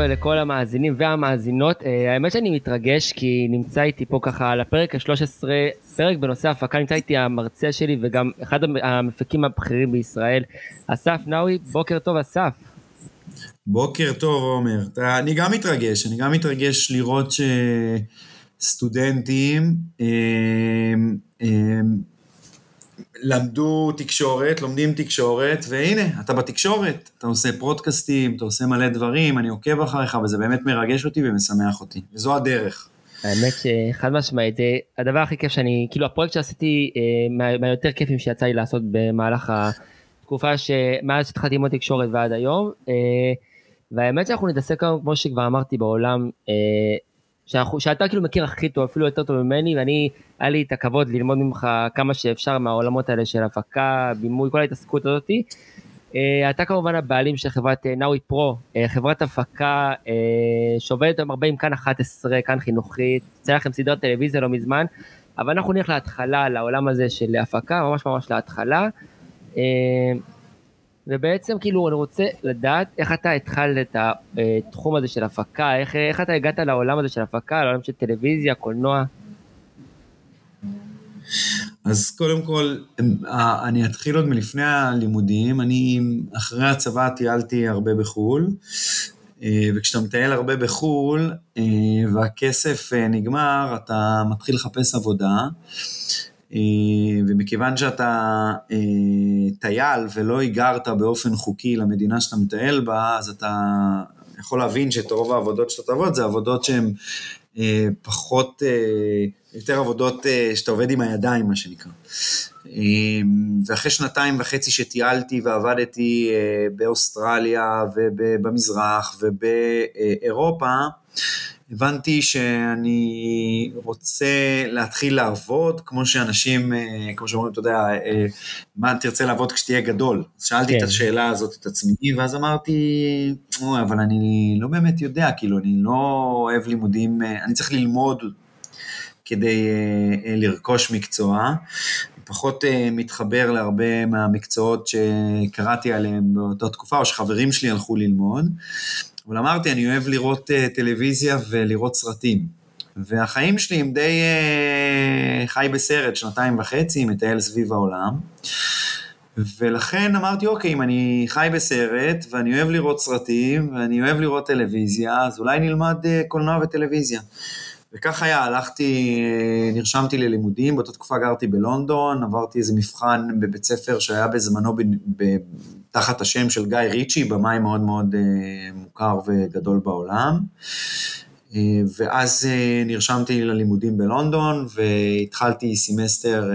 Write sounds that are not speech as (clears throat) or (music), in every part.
קורה לכל המאזינים והמאזינות? אה, האמת שאני מתרגש כי נמצא איתי פה ככה על הפרק ה-13, פרק בנושא הפקה, נמצא איתי המרצה שלי וגם אחד המפיקים הבכירים בישראל, אסף נאווי, בוקר טוב אסף. בוקר טוב עומר, אני גם מתרגש, אני גם מתרגש לראות שסטודנטים אה, אה, למדו תקשורת, לומדים תקשורת, והנה, אתה בתקשורת, אתה עושה פרודקאסטים, אתה עושה מלא דברים, אני עוקב אחריך, וזה באמת מרגש אותי ומשמח אותי, וזו הדרך. האמת שחד משמעית, זה הדבר הכי כיף שאני, כאילו הפרויקט שעשיתי, אה, מהיותר כיפים שיצא לי לעשות במהלך התקופה שמאז שהתחלתי ללמוד תקשורת ועד היום, אה, והאמת שאנחנו נתעסק היום, כמו שכבר אמרתי, בעולם אה, שאנחנו, שאתה כאילו מכיר הכי טוב, אפילו יותר טוב ממני, ואני, היה לי את הכבוד ללמוד ממך כמה שאפשר מהעולמות האלה של הפקה, בימוי, כל ההתעסקות הזאתי. Uh, אתה כמובן הבעלים של חברת נאווי uh, פרו, uh, חברת הפקה uh, שעובדת היום הרבה עם כאן 11, כאן חינוכית, יצא לכם סדרת טלוויזיה לא מזמן, אבל אנחנו נלך להתחלה, לעולם הזה של הפקה, ממש ממש להתחלה. Uh, ובעצם כאילו אני רוצה לדעת איך אתה התחלת את התחום הזה של הפקה, איך, איך אתה הגעת לעולם הזה של הפקה, לעולם של טלוויזיה, קולנוע. אז קודם כל, אני אתחיל עוד מלפני הלימודים, אני אחרי הצבא טיילתי הרבה בחו"ל, וכשאתה מטייל הרבה בחו"ל והכסף נגמר, אתה מתחיל לחפש עבודה. אה, ומכיוון שאתה אה, טייל ולא היגרת באופן חוקי למדינה שאתה מטייל בה, אז אתה יכול להבין שאת רוב העבודות שאתה תעבוד זה עבודות שהן אה, פחות, יותר עבודות שאתה עובד עם הידיים, מה שנקרא. ואחרי שנתיים וחצי שטיילתי ועבדתי באוסטרליה ובמזרח ובאירופה, הבנתי שאני רוצה להתחיל לעבוד, כמו שאנשים, אה, כמו שאומרים, אתה יודע, אה, מה תרצה לעבוד כשתהיה גדול? אז שאלתי כן. את השאלה הזאת את עצמי, ואז אמרתי, אבל אני לא באמת יודע, כאילו, אני לא אוהב לימודים, אה, אני צריך ללמוד כדי לרכוש מקצוע. פחות מתחבר להרבה מהמקצועות שקראתי עליהם באותה תקופה, או שחברים שלי הלכו ללמוד. אבל אמרתי, אני אוהב לראות uh, טלוויזיה ולראות סרטים. והחיים שלי הם די uh, חי בסרט, שנתיים וחצי, מטייל סביב העולם. ולכן אמרתי, אוקיי, אם אני חי בסרט, ואני אוהב לראות סרטים, ואני אוהב לראות טלוויזיה, אז אולי נלמד קולנוע וטלוויזיה. וכך היה, הלכתי, נרשמתי ללימודים, באותה תקופה גרתי בלונדון, עברתי איזה מבחן בבית ספר שהיה בזמנו תחת השם של גיא ריצ'י, במאי מאוד מאוד אה, מוכר וגדול בעולם. אה, ואז אה, נרשמתי ללימודים בלונדון והתחלתי סמסטר,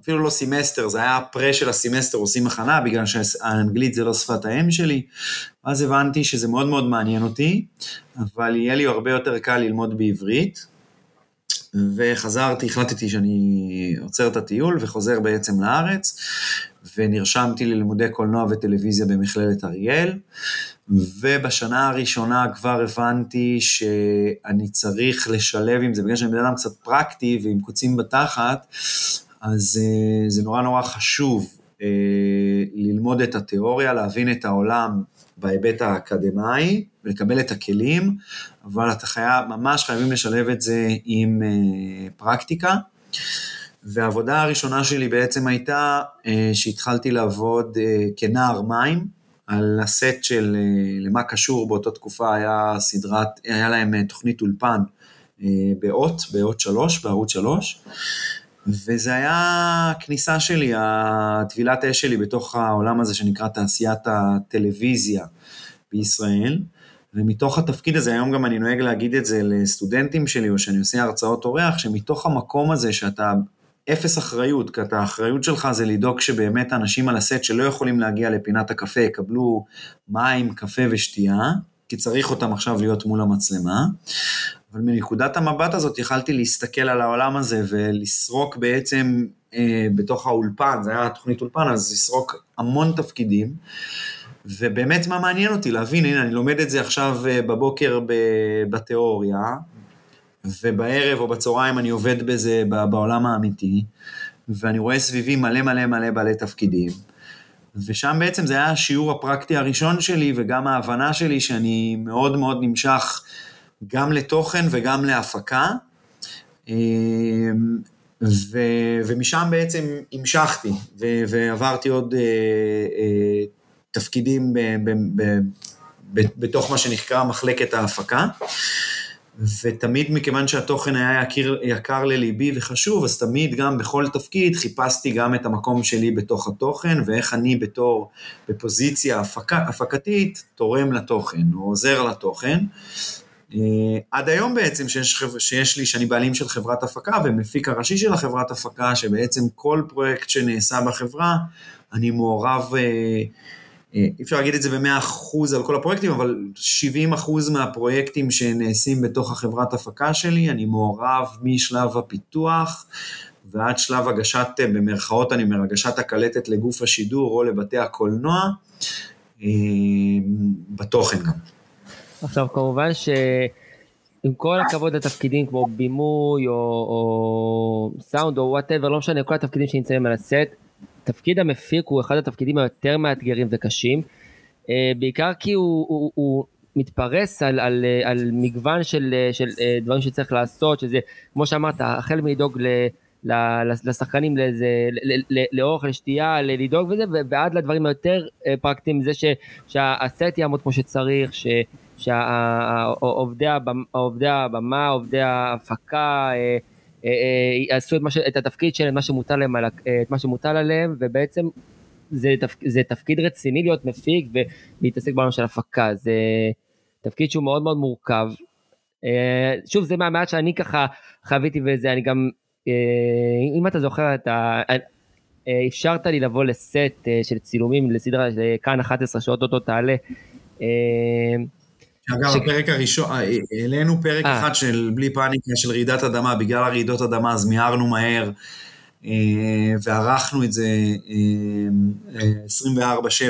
אפילו לא סמסטר, זה היה ה pre של הסמסטר, עושים הכנה, בגלל שהאנגלית זה לא שפת האם שלי. אז הבנתי שזה מאוד מאוד מעניין אותי, אבל יהיה לי הרבה יותר קל ללמוד בעברית. וחזרתי, החלטתי שאני עוצר את הטיול וחוזר בעצם לארץ, ונרשמתי ללימודי קולנוע וטלוויזיה במכללת אריאל, ובשנה הראשונה כבר הבנתי שאני צריך לשלב עם זה, בגלל שאני בן אדם קצת פרקטי ועם קוצים בתחת, אז uh, זה נורא נורא חשוב uh, ללמוד את התיאוריה, להבין את העולם בהיבט האקדמאי, ולקבל את הכלים, אבל אתה חייב, ממש חייבים לשלב את זה עם uh, פרקטיקה. והעבודה הראשונה שלי בעצם הייתה אה, שהתחלתי לעבוד אה, כנער מים, על הסט של אה, למה קשור באותה תקופה היה סדרת, היה להם תוכנית אולפן באות, באות שלוש, בערוץ שלוש, וזה היה הכניסה שלי, הטבילת האש שלי בתוך העולם הזה שנקרא תעשיית הטלוויזיה בישראל. ומתוך התפקיד הזה, היום גם אני נוהג להגיד את זה לסטודנטים שלי, או שאני עושה הרצאות אורח, שמתוך המקום הזה שאתה אפס אחריות, כי את האחריות שלך זה לדאוג שבאמת האנשים על הסט שלא יכולים להגיע לפינת הקפה יקבלו מים, קפה ושתייה, כי צריך אותם עכשיו להיות מול המצלמה. אבל מנקודת המבט הזאת יכלתי להסתכל על העולם הזה ולסרוק בעצם אה, בתוך האולפן, זה היה תוכנית אולפן, אז לסרוק המון תפקידים. ובאמת מה מעניין אותי להבין, הנה אני לומד את זה עכשיו אה, בבוקר בתיאוריה, ובערב או בצהריים אני עובד בזה בעולם האמיתי, ואני רואה סביבי מלא מלא מלא בעלי תפקידים, ושם בעצם זה היה השיעור הפרקטי הראשון שלי, וגם ההבנה שלי שאני מאוד מאוד נמשך גם לתוכן וגם להפקה. ו, ומשם בעצם המשכתי, ו, ועברתי עוד uh, uh, תפקידים ב, ב, ב, ב, בתוך מה שנקרא מחלקת ההפקה. ותמיד מכיוון שהתוכן היה יקיר, יקר לליבי וחשוב, אז תמיד גם בכל תפקיד חיפשתי גם את המקום שלי בתוך התוכן, ואיך אני בתור, בפוזיציה הפק, הפקתית, תורם לתוכן, או עוזר לתוכן. Uh, עד היום בעצם שיש, שיש לי, שאני בעלים של חברת הפקה ומפיק הראשי של החברת הפקה, שבעצם כל פרויקט שנעשה בחברה, אני מעורב, uh, אי אפשר להגיד את זה במאה אחוז על כל הפרויקטים, אבל 70 אחוז מהפרויקטים שנעשים בתוך החברת הפקה שלי, אני מעורב משלב הפיתוח ועד שלב הגשת, במרכאות אני אומר, הגשת הקלטת לגוף השידור או לבתי הקולנוע, בתוכן גם. עכשיו כמובן שעם כל הכבוד לתפקידים כמו בימוי או, או סאונד או whatever, לא משנה, כל התפקידים שנמצאים על הסט, תפקיד המפיק הוא אחד התפקידים היותר מאתגרים וקשים, אה, בעיקר כי הוא, הוא, הוא מתפרס על, על, על מגוון של, של אה, דברים שצריך לעשות, שזה כמו שאמרת, החל מלדאוג ל... לשחקנים לאיזה, לאוכל, לשתייה, לדאוג וזה, ועד לדברים היותר אה, פרקטיים, זה ש, שהסט יעמוד כמו שצריך, שעובדי הבמה, עובדי ההפקה, אה, אה, יעשו את, ש, את התפקיד שלהם, מה שמוטל להם, את מה שמוטל עליהם, ובעצם זה, תפ, זה תפקיד רציני להיות מפיק ולהתעסק בעולם של הפקה, זה תפקיד שהוא מאוד מאוד מורכב. שוב, זה מהמעט שאני ככה חוויתי וזה, אני גם אה, אם אתה זוכר, אתה אה, אפשרת לי לבוא לסט אה, של צילומים לסדרה כאן 11 שעות אותו תעלה. אגב, ש... הפרק הראשון, העלינו פרק 아. אחד של בלי פאניקה של רעידת אדמה, בגלל הרעידות אדמה, אז מיהרנו מהר וערכנו את זה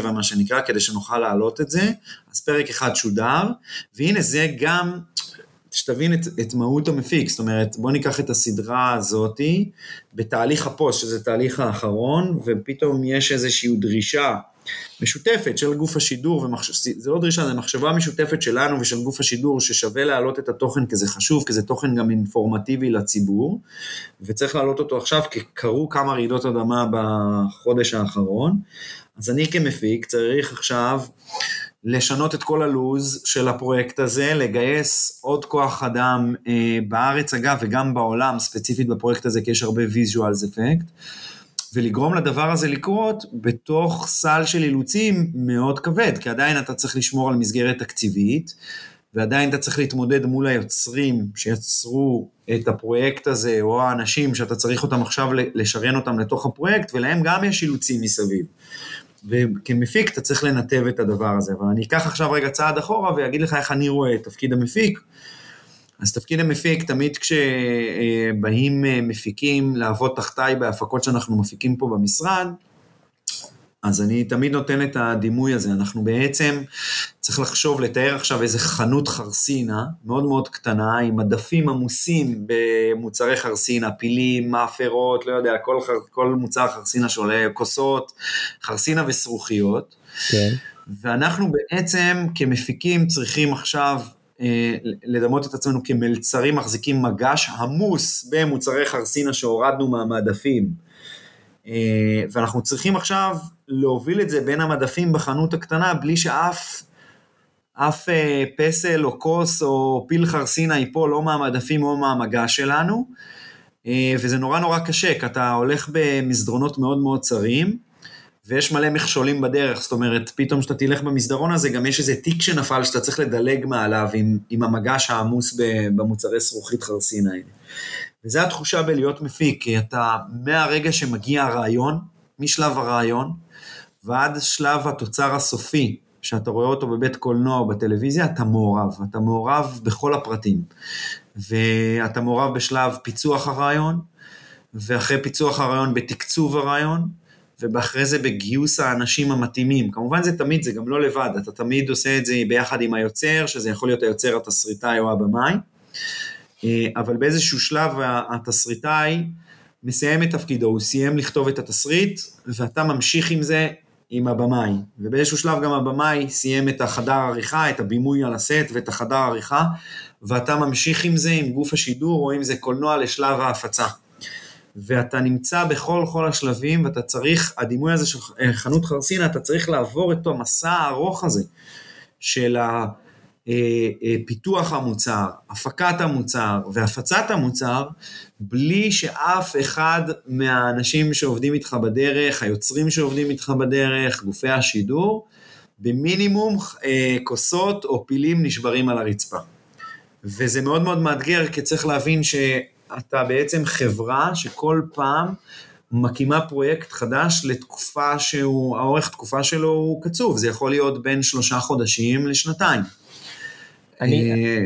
24-7, מה שנקרא, כדי שנוכל להעלות את זה. אז פרק אחד שודר, והנה זה גם שתבין את, את מהות המפיק, זאת אומרת, בוא ניקח את הסדרה הזאתי בתהליך הפוסט, שזה תהליך האחרון, ופתאום יש איזושהי דרישה משותפת של גוף השידור, ומחש... זה לא דרישה, זה מחשבה משותפת שלנו ושל גוף השידור, ששווה להעלות את התוכן כי זה חשוב, כי זה תוכן גם אינפורמטיבי לציבור, וצריך להעלות אותו עכשיו, כי קרו כמה רעידות אדמה בחודש האחרון, אז אני כמפיק צריך עכשיו לשנות את כל הלוז של הפרויקט הזה, לגייס עוד כוח אדם אה, בארץ אגב וגם בעולם, ספציפית בפרויקט הזה כי יש הרבה visuals effect, ולגרום לדבר הזה לקרות בתוך סל של אילוצים מאוד כבד, כי עדיין אתה צריך לשמור על מסגרת תקציבית, ועדיין אתה צריך להתמודד מול היוצרים שיצרו את הפרויקט הזה, או האנשים שאתה צריך אותם עכשיו לשריין אותם לתוך הפרויקט, ולהם גם יש אילוצים מסביב. וכמפיק אתה צריך לנתב את הדבר הזה. אבל אני אקח עכשיו רגע צעד אחורה ואגיד לך איך אני רואה את תפקיד המפיק. אז תפקיד המפיק, תמיד כשבאים אה, מפיקים לעבוד תחתיי בהפקות שאנחנו מפיקים פה במשרד, אז אני תמיד נותן את הדימוי הזה, אנחנו בעצם, צריך לחשוב, לתאר עכשיו איזה חנות חרסינה, מאוד מאוד קטנה, עם מדפים עמוסים במוצרי חרסינה, פילים, מאפרות, לא יודע, כל, כל מוצר חרסינה שעולה, כוסות, חרסינה ושרוכיות. כן. ואנחנו בעצם כמפיקים צריכים עכשיו לדמות את עצמנו כמלצרים מחזיקים מגש עמוס במוצרי חרסינה שהורדנו מהמעדפים. אה, ואנחנו צריכים עכשיו להוביל את זה בין המדפים בחנות הקטנה בלי שאף אף אה, פסל או כוס או פיל חרסינה ייפול או מהמדפים או מהמגע שלנו, אה, וזה נורא נורא קשה, כי אתה הולך במסדרונות מאוד מאוד צרים, ויש מלא מכשולים בדרך, זאת אומרת, פתאום כשאתה תלך במסדרון הזה, גם יש איזה תיק שנפל שאתה צריך לדלג מעליו עם, עם המגש העמוס במוצרי זכוכית חרסינה האלה. וזו התחושה בלהיות מפיק, כי אתה, מהרגע שמגיע הרעיון, משלב הרעיון, ועד שלב התוצר הסופי, שאתה רואה אותו בבית קולנוע או בטלוויזיה, אתה מעורב. אתה מעורב בכל הפרטים. ואתה מעורב בשלב פיצוח הרעיון, ואחרי פיצוח הרעיון בתקצוב הרעיון, ואחרי זה בגיוס האנשים המתאימים. כמובן זה תמיד, זה גם לא לבד, אתה תמיד עושה את זה ביחד עם היוצר, שזה יכול להיות היוצר, התסריטאי או הבמאי, אה, אבל באיזשהו שלב התסריטאי מסיים את תפקידו, הוא סיים לכתוב את התסריט, ואתה ממשיך עם זה עם הבמאי, ובאיזשהו שלב גם הבמאי סיים את החדר עריכה, את הבימוי על הסט ואת החדר עריכה, ואתה ממשיך עם זה, עם גוף השידור, או אם זה קולנוע לשלב ההפצה. ואתה נמצא בכל כל השלבים, ואתה צריך, הדימוי הזה של אה, חנות חרסינה, אתה צריך לעבור את המסע הארוך הזה של פיתוח המוצר, הפקת המוצר והפצת המוצר, בלי שאף אחד מהאנשים שעובדים איתך בדרך, היוצרים שעובדים איתך בדרך, גופי השידור, במינימום אה, כוסות או פילים נשברים על הרצפה. וזה מאוד מאוד מאתגר, כי צריך להבין שאתה בעצם חברה שכל פעם מקימה פרויקט חדש לתקופה שהוא, האורך תקופה שלו הוא קצוב, זה יכול להיות בין שלושה חודשים לשנתיים. אני... אה,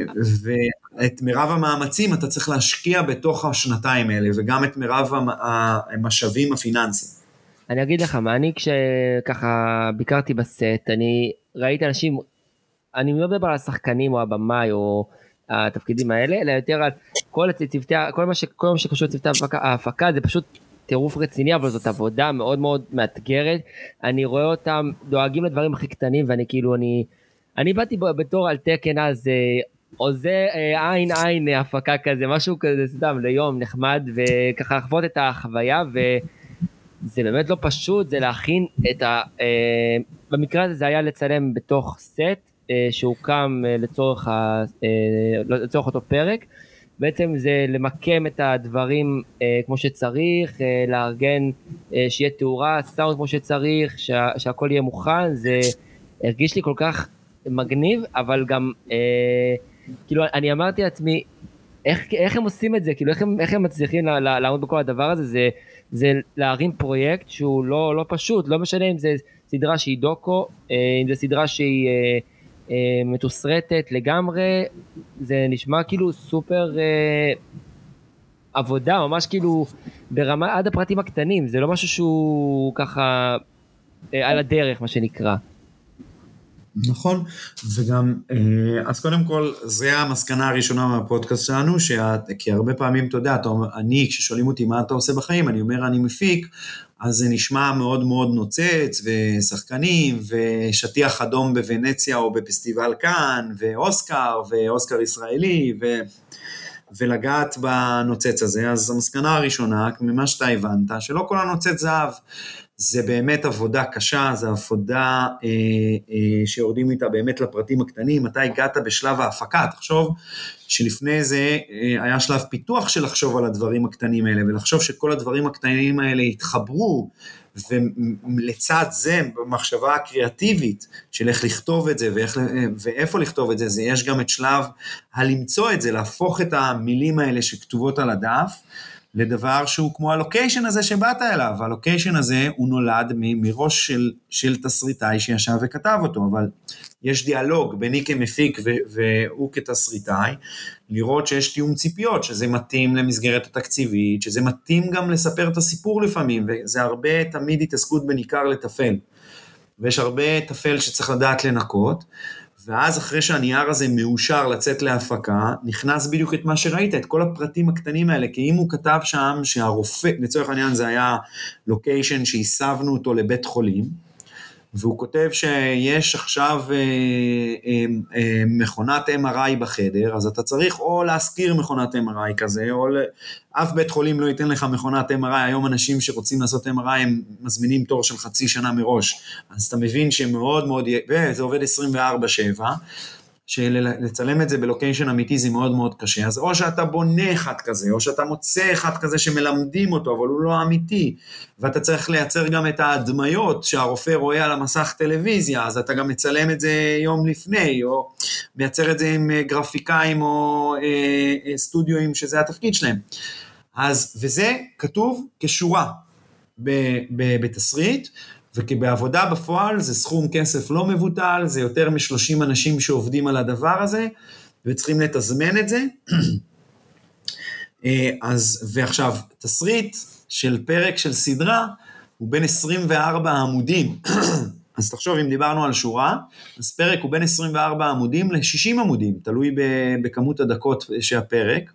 ואת מירב המאמצים אתה צריך להשקיע בתוך השנתיים האלה, וגם את מירב המשאבים הפיננסיים. אני אגיד לך מה, אני כשככה ביקרתי בסט, אני ראיתי אנשים, אני לא מדבר על השחקנים או הבמאי או התפקידים האלה, אלא יותר על כל צוותי, כל מה, ש, כל מה שקשור לצוותי ההפקה, ההפקה זה פשוט טירוף רציני, אבל זאת עבודה מאוד מאוד מאתגרת. אני רואה אותם דואגים לדברים הכי קטנים, ואני כאילו, אני... אני באתי בתור על תקן אז, או זה אה, עין עין הפקה כזה, משהו כזה סתם ליום נחמד, וככה לחוות את החוויה, וזה באמת לא פשוט, זה להכין את ה... אה, במקרה הזה זה היה לצלם בתוך סט אה, שהוקם לצורך, ה, לצורך אותו פרק. בעצם זה למקם את הדברים אה, כמו שצריך, אה, לארגן אה, שיהיה תאורה, סאונד כמו שצריך, שה, שהכל יהיה מוכן, זה הרגיש לי כל כך מגניב, אבל גם, אה, כאילו, אני אמרתי לעצמי, איך, איך הם עושים את זה? כאילו, איך הם, איך הם מצליחים לעמוד בכל הדבר הזה? זה, זה להרים פרויקט שהוא לא, לא פשוט, לא משנה אם זה סדרה שהיא דוקו, אה, אם זה סדרה שהיא אה, מתוסרטת לגמרי, זה נשמע כאילו סופר אה, עבודה, ממש כאילו ברמה, עד הפרטים הקטנים, זה לא משהו שהוא ככה אה, על הדרך, מה שנקרא. נכון, וגם, אה, אז קודם כל, זה המסקנה הראשונה מהפודקאסט שלנו, שאת, כי הרבה פעמים, אתה יודע, אתה אני, כששואלים אותי מה אתה עושה בחיים, אני אומר, אני מפיק, אז זה נשמע מאוד מאוד נוצץ, ושחקנים, ושטיח אדום בוונציה או בפסטיבל כאן, ואוסקר, ואוסקר ישראלי, ו... ולגעת בנוצץ הזה. אז המסקנה הראשונה, ממה שאתה הבנת, שלא כל הנוצץ זהב. זה באמת עבודה קשה, זו עבודה אה, אה, שיורדים איתה באמת לפרטים הקטנים. אתה הגעת בשלב ההפקה, תחשוב שלפני זה אה, היה שלב פיתוח של לחשוב על הדברים הקטנים האלה, ולחשוב שכל הדברים הקטנים האלה יתחברו, ולצד זה, במחשבה הקריאטיבית של איך לכתוב את זה ואיך, ואיפה לכתוב את זה, זה יש גם את שלב הלמצוא את זה, להפוך את המילים האלה שכתובות על הדף. לדבר שהוא כמו הלוקיישן הזה שבאת אליו. הלוקיישן הזה הוא נולד מראש של, של תסריטאי שישב וכתב אותו, אבל יש דיאלוג ביני כמפיק והוא כתסריטאי, לראות שיש תיאום ציפיות, שזה מתאים למסגרת התקציבית, שזה מתאים גם לספר את הסיפור לפעמים, וזה הרבה תמיד התעסקות בין עיקר לטפל. ויש הרבה טפל שצריך לדעת לנקות, ואז אחרי שהנייר הזה מאושר לצאת להפקה, נכנס בדיוק את מה שראית, את כל הפרטים הקטנים האלה, כי אם הוא כתב שם שהרופא, לצורך העניין זה היה לוקיישן שהסבנו אותו לבית חולים, והוא כותב שיש עכשיו אה, אה, אה, מכונת MRI בחדר, אז אתה צריך או להשכיר מכונת MRI כזה, או אף בית חולים לא ייתן לך מכונת MRI, היום אנשים שרוצים לעשות MRI הם מזמינים תור של חצי שנה מראש, אז אתה מבין שמאוד מאוד, וזה עובד 24-7, שלצלם את זה בלוקיישן אמיתי זה מאוד מאוד קשה, אז או שאתה בונה אחד כזה, או שאתה מוצא אחד כזה שמלמדים אותו, אבל הוא לא אמיתי, ואתה צריך לייצר גם את ההדמיות שהרופא רואה על המסך טלוויזיה, אז אתה גם מצלם את זה יום לפני, או מייצר את זה עם אה, גרפיקאים או אה, אה, סטודיואים שזה התפקיד שלהם. אז, וזה כתוב כשורה בתסריט, וכבעבודה בפועל זה סכום כסף לא מבוטל, זה יותר מ-30 אנשים שעובדים על הדבר הזה, וצריכים לתזמן את זה. (clears throat) אה, אז, ועכשיו, תסריט של פרק של סדרה הוא בין 24 עמודים. (clears throat) אז תחשוב, אם דיברנו על שורה, אז פרק הוא בין 24 עמודים ל-60 עמודים, תלוי בכמות הדקות שהפרק.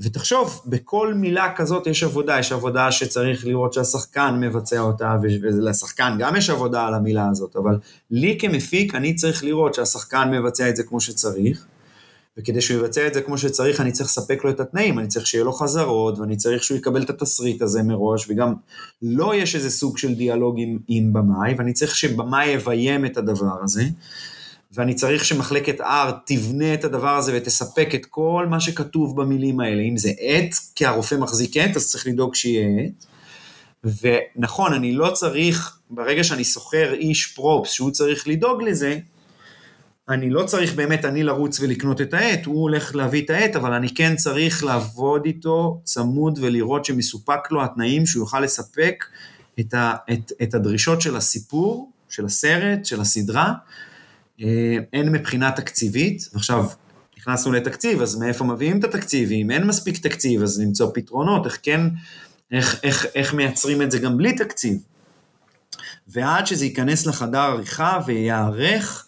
ותחשוב, בכל מילה כזאת יש עבודה, יש עבודה שצריך לראות שהשחקן מבצע אותה, ולשחקן גם יש עבודה על המילה הזאת, אבל לי כמפיק, אני צריך לראות שהשחקן מבצע את זה כמו שצריך, וכדי שהוא יבצע את זה כמו שצריך, אני צריך לספק לו את התנאים, אני צריך שיהיה לו חזרות, ואני צריך שהוא יקבל את התסריט הזה מראש, וגם לא יש איזה סוג של דיאלוג עם, עם במאי, ואני צריך שבמאי יביים את הדבר הזה. ואני צריך שמחלקת R תבנה את הדבר הזה ותספק את כל מה שכתוב במילים האלה. אם זה עט, כי הרופא מחזיק עט, אז צריך לדאוג שיהיה עט. ונכון, אני לא צריך, ברגע שאני שוכר איש פרופס שהוא צריך לדאוג לזה, אני לא צריך באמת אני לרוץ ולקנות את העט, הוא הולך להביא את העט, אבל אני כן צריך לעבוד איתו צמוד ולראות שמסופק לו התנאים שהוא יוכל לספק את, ה, את, את הדרישות של הסיפור, של הסרט, של הסדרה, הן מבחינה תקציבית, ועכשיו נכנסנו לתקציב, אז מאיפה מביאים את התקציב? אם אין מספיק תקציב, אז למצוא פתרונות, איך כן, איך, איך, איך מייצרים את זה גם בלי תקציב. ועד שזה ייכנס לחדר עריכה וייערך,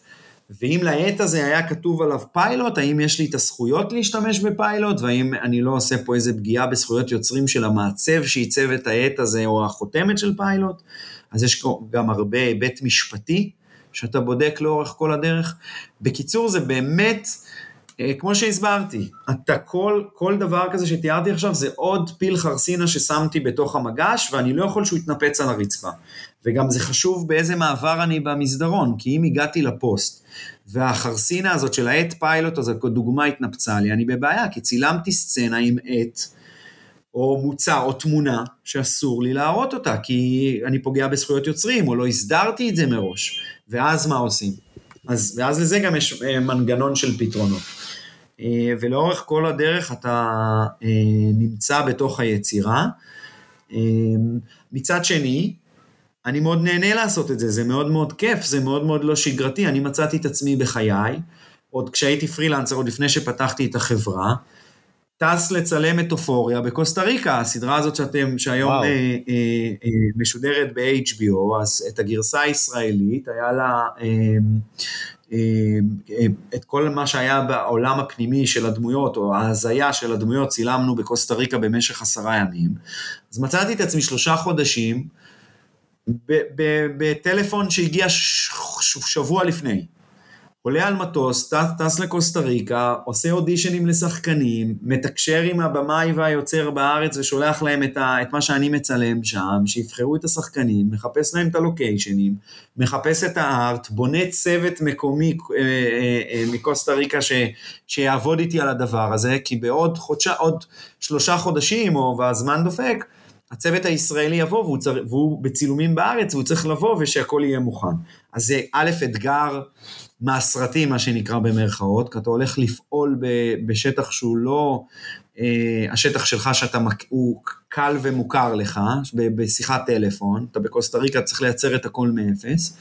ואם לעט הזה היה כתוב עליו פיילוט, האם יש לי את הזכויות להשתמש בפיילוט, והאם אני לא עושה פה איזה פגיעה בזכויות יוצרים של המעצב שעיצב את העט הזה, או החותמת של פיילוט, אז יש גם הרבה היבט משפטי שאתה בודק לאורך כל הדרך. בקיצור, זה באמת, אה, כמו שהסברתי, אתה כל, כל דבר כזה שתיארתי עכשיו זה עוד פיל חרסינה ששמתי בתוך המגש, ואני לא יכול שהוא יתנפץ על הרצפה. וגם זה חשוב באיזה מעבר אני במסדרון, כי אם הגעתי לפוסט, והחרסינה הזאת של העט פיילוט הזה, כדוגמה התנפצה לי, אני בבעיה, כי צילמתי סצנה עם עט, או מוצר או תמונה שאסור לי להראות אותה, כי אני פוגע בזכויות יוצרים, או לא הסדרתי את זה מראש. ואז מה עושים? אז, ואז לזה גם יש אה, מנגנון של פתרונות. אה, ולאורך כל הדרך אתה אה, נמצא בתוך היצירה. מצד שני, אני מאוד נהנה לעשות את זה, זה מאוד מאוד כיף, זה מאוד מאוד לא שגרתי, אני מצאתי את עצמי בחיי, עוד כשהייתי פרילנסר, עוד לפני שפתחתי את החברה, טס לצלם את אופוריה בקוסטה ריקה, הסדרה הזאת שאתם, שהיום אה, אה, אה, משודרת ב-HBO, אז את הגרסה הישראלית, היה לה אה, אה, אה, את כל מה שהיה בעולם הפנימי של הדמויות, או ההזיה של הדמויות, צילמנו בקוסטה ריקה במשך עשרה ימים. אז מצאתי את עצמי שלושה חודשים, בטלפון שהגיע שבוע לפני. עולה על מטוס, טס, טס לקוסטה ריקה, עושה אודישנים לשחקנים, מתקשר עם הבמאי והיוצר בארץ ושולח להם את, ה, את מה שאני מצלם שם, שיבחרו את השחקנים, מחפש להם את הלוקיישנים, מחפש את הארט, בונה צוות מקומי אה, אה, אה, מקוסטה ריקה ש, שיעבוד איתי על הדבר הזה, כי בעוד חודשה, עוד שלושה חודשים, או והזמן דופק, הצוות הישראלי יבוא והוא, צר, והוא בצילומים בארץ והוא צריך לבוא ושהכול יהיה מוכן. אז זה א', אתגר מהסרטים, מה שנקרא במרכאות, כי אתה הולך לפעול ב, בשטח שהוא לא אה, השטח שלך, שאתה, הוא קל ומוכר לך, בשיחת טלפון, אתה בקוסטה ריקה צריך לייצר את הכל מאפס.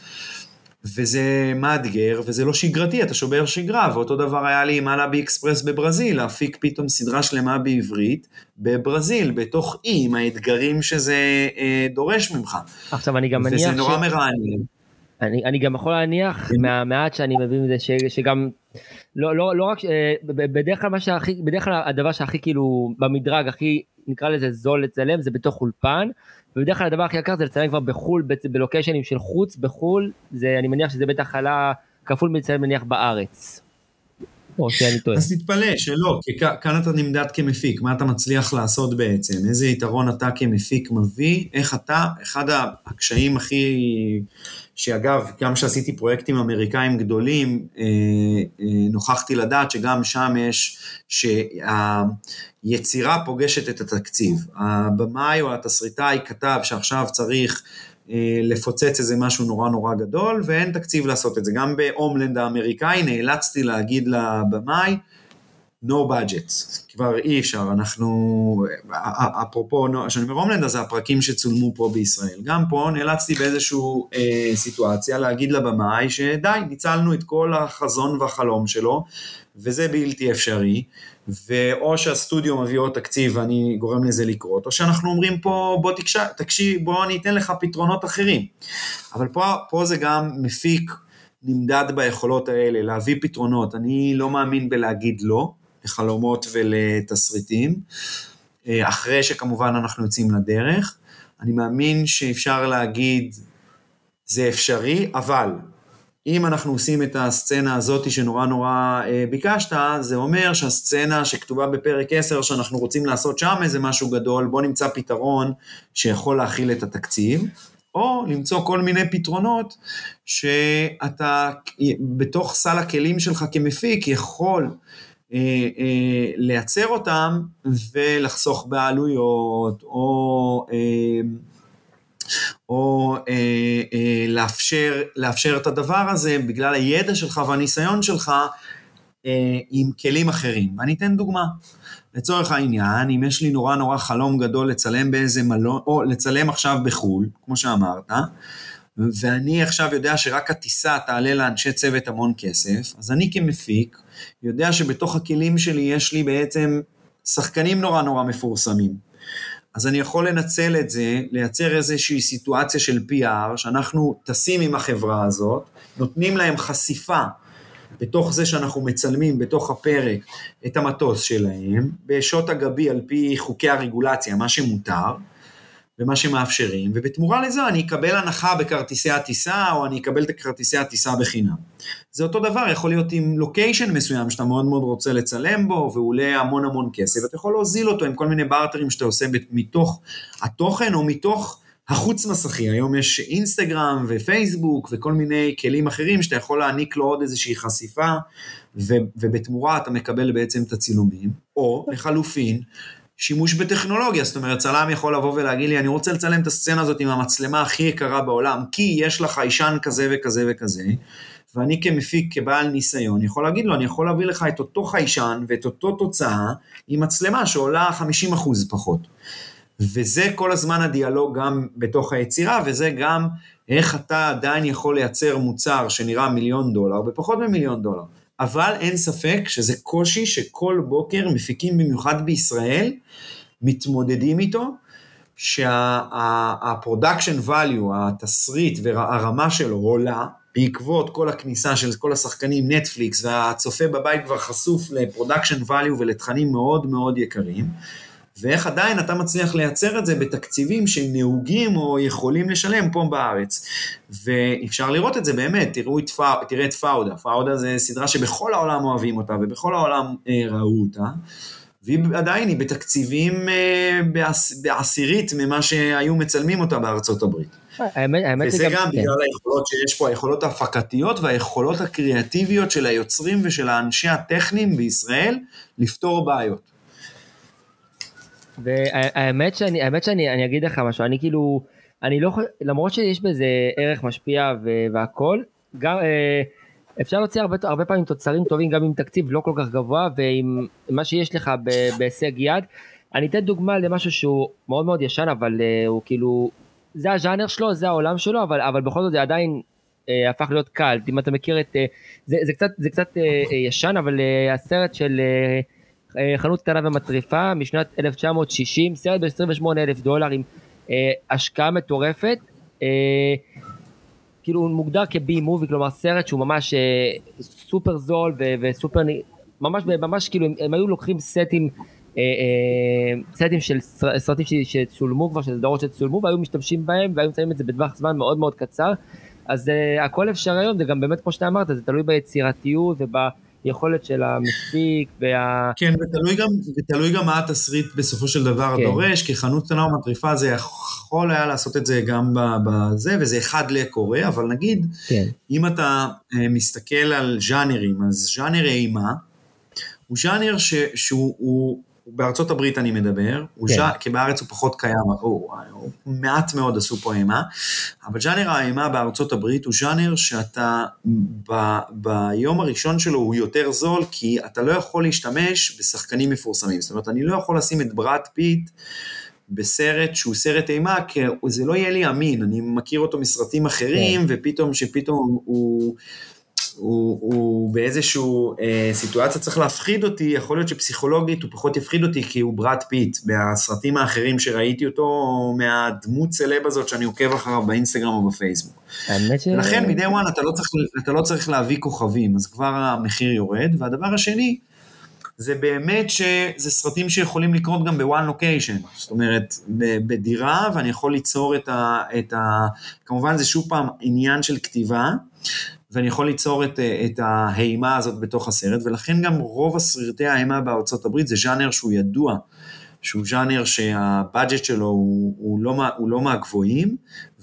וזה מאתגר, וזה לא שגרתי, אתה שובר שגרה, ואותו דבר היה לי עם אלאבי אקספרס בברזיל, להפיק פתאום סדרה שלמה בעברית בברזיל, בתוך אי, עם האתגרים שזה אה, דורש ממך. עכשיו אני גם מניח וזה נורא ש... אני, אני גם יכול להניח כן. מהמעט שאני מבין מזה ש, שגם לא, לא, לא רק אה, בדרך כלל מה שהכי בדרך כלל הדבר שהכי כאילו במדרג הכי נקרא לזה זול לצלם זה בתוך אולפן ובדרך כלל הדבר הכי יקר זה לצלם כבר בחו"ל, בלוקיישנים של חוץ בחו"ל, זה, אני מניח שזה בטח עלה כפול מלצלם נניח בארץ. או שאני טועה. אז תתפלא שלא, כי כאן אתה נמדד כמפיק, מה אתה מצליח לעשות בעצם, איזה יתרון אתה כמפיק מביא, איך אתה, אחד הקשיים הכי, שאגב, גם כשעשיתי פרויקטים אמריקאים גדולים, אה, אה, נוכחתי לדעת שגם שם יש, שהיצירה פוגשת את התקציב. הבמאי או התסריטאי כתב שעכשיו צריך אה, לפוצץ איזה משהו נורא נורא גדול, ואין תקציב לעשות את זה. גם בהומלנד האמריקאי נאלצתי להגיד לבמאי, no budgets, כבר אי אפשר, אנחנו, אפרופו, כשאני אומר הומלנד, אז הפרקים שצולמו פה בישראל. גם פה נאלצתי באיזושהי אה, סיטואציה להגיד לבמאי שדי, ניצלנו את כל החזון והחלום שלו, וזה בלתי אפשרי. ואו שהסטודיו מביא עוד תקציב ואני גורם לזה לקרות, או שאנחנו אומרים פה בוא תקשיב, תקשיב בוא אני אתן לך פתרונות אחרים. אבל פה, פה זה גם מפיק נמדד ביכולות האלה, להביא פתרונות. אני לא מאמין בלהגיד לא, לחלומות ולתסריטים, אה, אחרי שכמובן אנחנו יוצאים לדרך. אני מאמין שאפשר להגיד, זה אפשרי, אבל אם אנחנו עושים את הסצנה הזאת שנורא נורא אה, ביקשת, זה אומר שהסצנה שכתובה בפרק 10 שאנחנו רוצים לעשות שם איזה משהו גדול, בוא נמצא פתרון שיכול להכיל את התקציב, או למצוא כל מיני פתרונות שאתה בתוך סל הכלים שלך כמפיק יכול לייצר אותם ולחסוך בעלויות, או... אה, או אה, אה, לאפשר, לאפשר את הדבר הזה בגלל הידע שלך והניסיון שלך אה, עם כלים אחרים. ואני אתן דוגמה. לצורך העניין, אם יש לי נורא נורא חלום גדול לצלם באיזה מלון, או לצלם עכשיו בחו"ל, כמו שאמרת, ואני עכשיו יודע שרק הטיסה תעלה לאנשי צוות המון כסף, אז אני כמפיק יודע שבתוך הכלים שלי יש לי בעצם שחקנים נורא נורא מפורסמים. אז אני יכול לנצל את זה, לייצר איזושהי סיטואציה של PR, שאנחנו טסים עם החברה הזאת, נותנים להם חשיפה בתוך זה שאנחנו מצלמים בתוך הפרק את המטוס שלהם, בשעות הגבי על פי חוקי הרגולציה, מה שמותר, ומה שמאפשרים, ובתמורה לזה אני אקבל הנחה בכרטיסי הטיסה, או אני אקבל את כרטיסי הטיסה בחינם. זה אותו דבר, יכול להיות עם לוקיישן מסוים שאתה מאוד מאוד רוצה לצלם בו, והוא עולה המון המון כסף, אתה יכול להוזיל אותו עם כל מיני בארטרים שאתה עושה מתוך התוכן, או מתוך החוץ מסכי. היום יש אינסטגרם ופייסבוק וכל מיני כלים אחרים שאתה יכול להעניק לו עוד איזושהי חשיפה, ו- ובתמורה אתה מקבל בעצם את הצילומים, או לחלופין, שימוש בטכנולוגיה, זאת אומרת, צלם יכול לבוא ולהגיד לי, אני רוצה לצלם את הסצנה הזאת עם המצלמה הכי יקרה בעולם, כי יש לך חיישן כזה וכזה וכזה, ואני כמפיק, כבעל ניסיון, יכול להגיד לו, אני יכול להביא לך את אותו חיישן ואת אותו תוצאה עם מצלמה שעולה 50% פחות. וזה כל הזמן הדיאלוג גם בתוך היצירה, וזה גם איך אתה עדיין יכול לייצר מוצר שנראה מיליון דולר בפחות ממיליון דולר. אבל אין ספק שזה קושי שכל בוקר מפיקים במיוחד בישראל מתמודדים איתו, שה-production value, התסריט והרמה שלו עולה, בעקבות כל הכניסה של כל השחקנים, נטפליקס, והצופה בבית כבר חשוף לפרודקשן value ולתכנים מאוד מאוד יקרים. ואיך עדיין אתה מצליח לייצר את זה בתקציבים שנהוגים או יכולים לשלם פה בארץ. ואפשר לראות את זה באמת, תראו את, פא, תראה את פאודה, פאודה זה סדרה שבכל העולם אוהבים אותה ובכל העולם אה, ראו אותה. והיא עדיין, היא בתקציבים אה, בעש, בעשירית ממה שהיו מצלמים אותה בארצות הברית. האמת, האמת וזה גם, גם כן. בגלל היכולות שיש פה, היכולות ההפקתיות והיכולות הקריאטיביות של היוצרים ושל האנשי הטכניים בישראל לפתור בעיות. והאמת שאני, האמת שאני אני אגיד לך משהו, אני כאילו, אני לא יכול, למרות שיש בזה ערך משפיע והכל, גם אה, אפשר להוציא הרבה, הרבה פעמים תוצרים טובים גם עם תקציב לא כל כך גבוה ועם מה שיש לך בהישג יד. אני אתן דוגמה למשהו שהוא מאוד מאוד ישן אבל אה, הוא כאילו, זה הז'אנר שלו, זה העולם שלו, אבל, אבל בכל זאת זה עדיין אה, הפך להיות קלט, אם אתה מכיר את, אה, זה, זה קצת, זה קצת אה, אה ישן אבל אה, הסרט של אה, חנות קטנה ומטריפה משנת 1960, סרט ב-28 אלף דולר עם אה, השקעה מטורפת, אה, כאילו הוא מוגדר כבי מובי, כלומר סרט שהוא ממש אה, סופר זול ו- וסופר, ממש, ממש כאילו הם, הם היו לוקחים סטים, אה, אה, סטים של סרטים שצולמו כבר, של סדרות שצולמו והיו משתמשים בהם והיו מציינים את זה בטווח זמן מאוד מאוד קצר, אז אה, הכל אפשר היום, זה גם באמת כמו שאתה אמרת, זה תלוי ביצירתיות וב... היכולת של המפיק וה... כן, ותלוי גם, ותלוי גם מה התסריט בסופו של דבר כן. דורש, כי חנות קטנה ומטריפה זה יכול היה לעשות את זה גם בזה, וזה אחד לקורה, אבל נגיד, כן. אם אתה אה, מסתכל על ז'אנרים, אז ז'אנר אימה, הוא ז'אנר ש, שהוא בארצות הברית אני מדבר, כן. ז'אנר, כי בארץ הוא פחות קיים, הוא, הוא מעט מאוד עשו פה אימה, אבל ז'אנר האימה בארצות הברית הוא ז'אנר שאתה ב, ביום הראשון שלו הוא יותר זול, כי אתה לא יכול להשתמש בשחקנים מפורסמים. זאת אומרת, אני לא יכול לשים את בראד פיט בסרט שהוא סרט אימה, כי זה לא יהיה לי אמין, אני מכיר אותו מסרטים אחרים, כן. ופתאום שפתאום הוא... הוא, הוא באיזושהי אה, סיטואציה צריך להפחיד אותי, יכול להיות שפסיכולוגית הוא פחות יפחיד אותי כי הוא בראד פיט, מהסרטים האחרים שראיתי אותו, או מהדמות סלב הזאת שאני עוקב אחריו באינסטגרם או בפייסבוק. ש... לכן מ day one אתה, לא אתה לא צריך להביא כוכבים, אז כבר המחיר יורד, והדבר השני, זה באמת שזה סרטים שיכולים לקרות גם בוואן לוקיישן, זאת אומרת, בדירה, ואני יכול ליצור את ה, את ה... כמובן זה שוב פעם עניין של כתיבה, ואני יכול ליצור את, את האימה הזאת בתוך הסרט, ולכן גם רוב הסרטי האימה בארצות הברית זה ז'אנר שהוא ידוע, שהוא ז'אנר שהבאג'ט שלו הוא, הוא, לא, הוא לא מהגבוהים,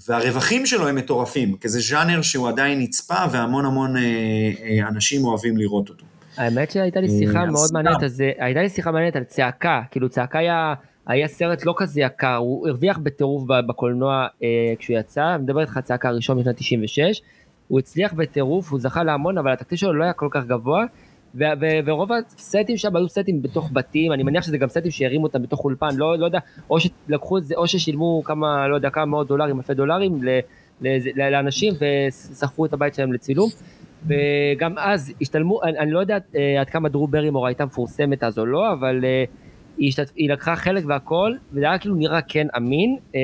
והרווחים שלו הם מטורפים, כי זה ז'אנר שהוא עדיין נצפה והמון המון אה, אה, אנשים אוהבים לראות אותו. האמת שהייתה לי שיחה אה, מאוד מעניינת, אז הייתה לי שיחה מעניינת על צעקה, כאילו צעקה היה, היה סרט לא כזה יקר, הוא הרוויח בטירוף בקולנוע אה, כשהוא יצא, אני מדבר איתך צעקה ראשון משנת 96, הוא הצליח בטירוף, הוא זכה להמון, אבל התקציב שלו לא היה כל כך גבוה, ו- ו- ורוב הסטים שם היו סטים בתוך בתים, אני מניח שזה גם סטים שהרימו אותם בתוך אולפן, לא, לא יודע, או שלקחו את זה, או ששילמו כמה, לא יודע, כמה מאות דולרים, אלפי דולרים ל- ל- לאנשים וסחפו את הבית שלהם לצילום. וגם אז השתלמו, אני, אני לא יודע אה, עד כמה דרו ברימור הייתה מפורסמת אז או לא, אבל אה, היא, השתת, היא לקחה חלק והכל, וזה היה כאילו נראה כן אמין. אה,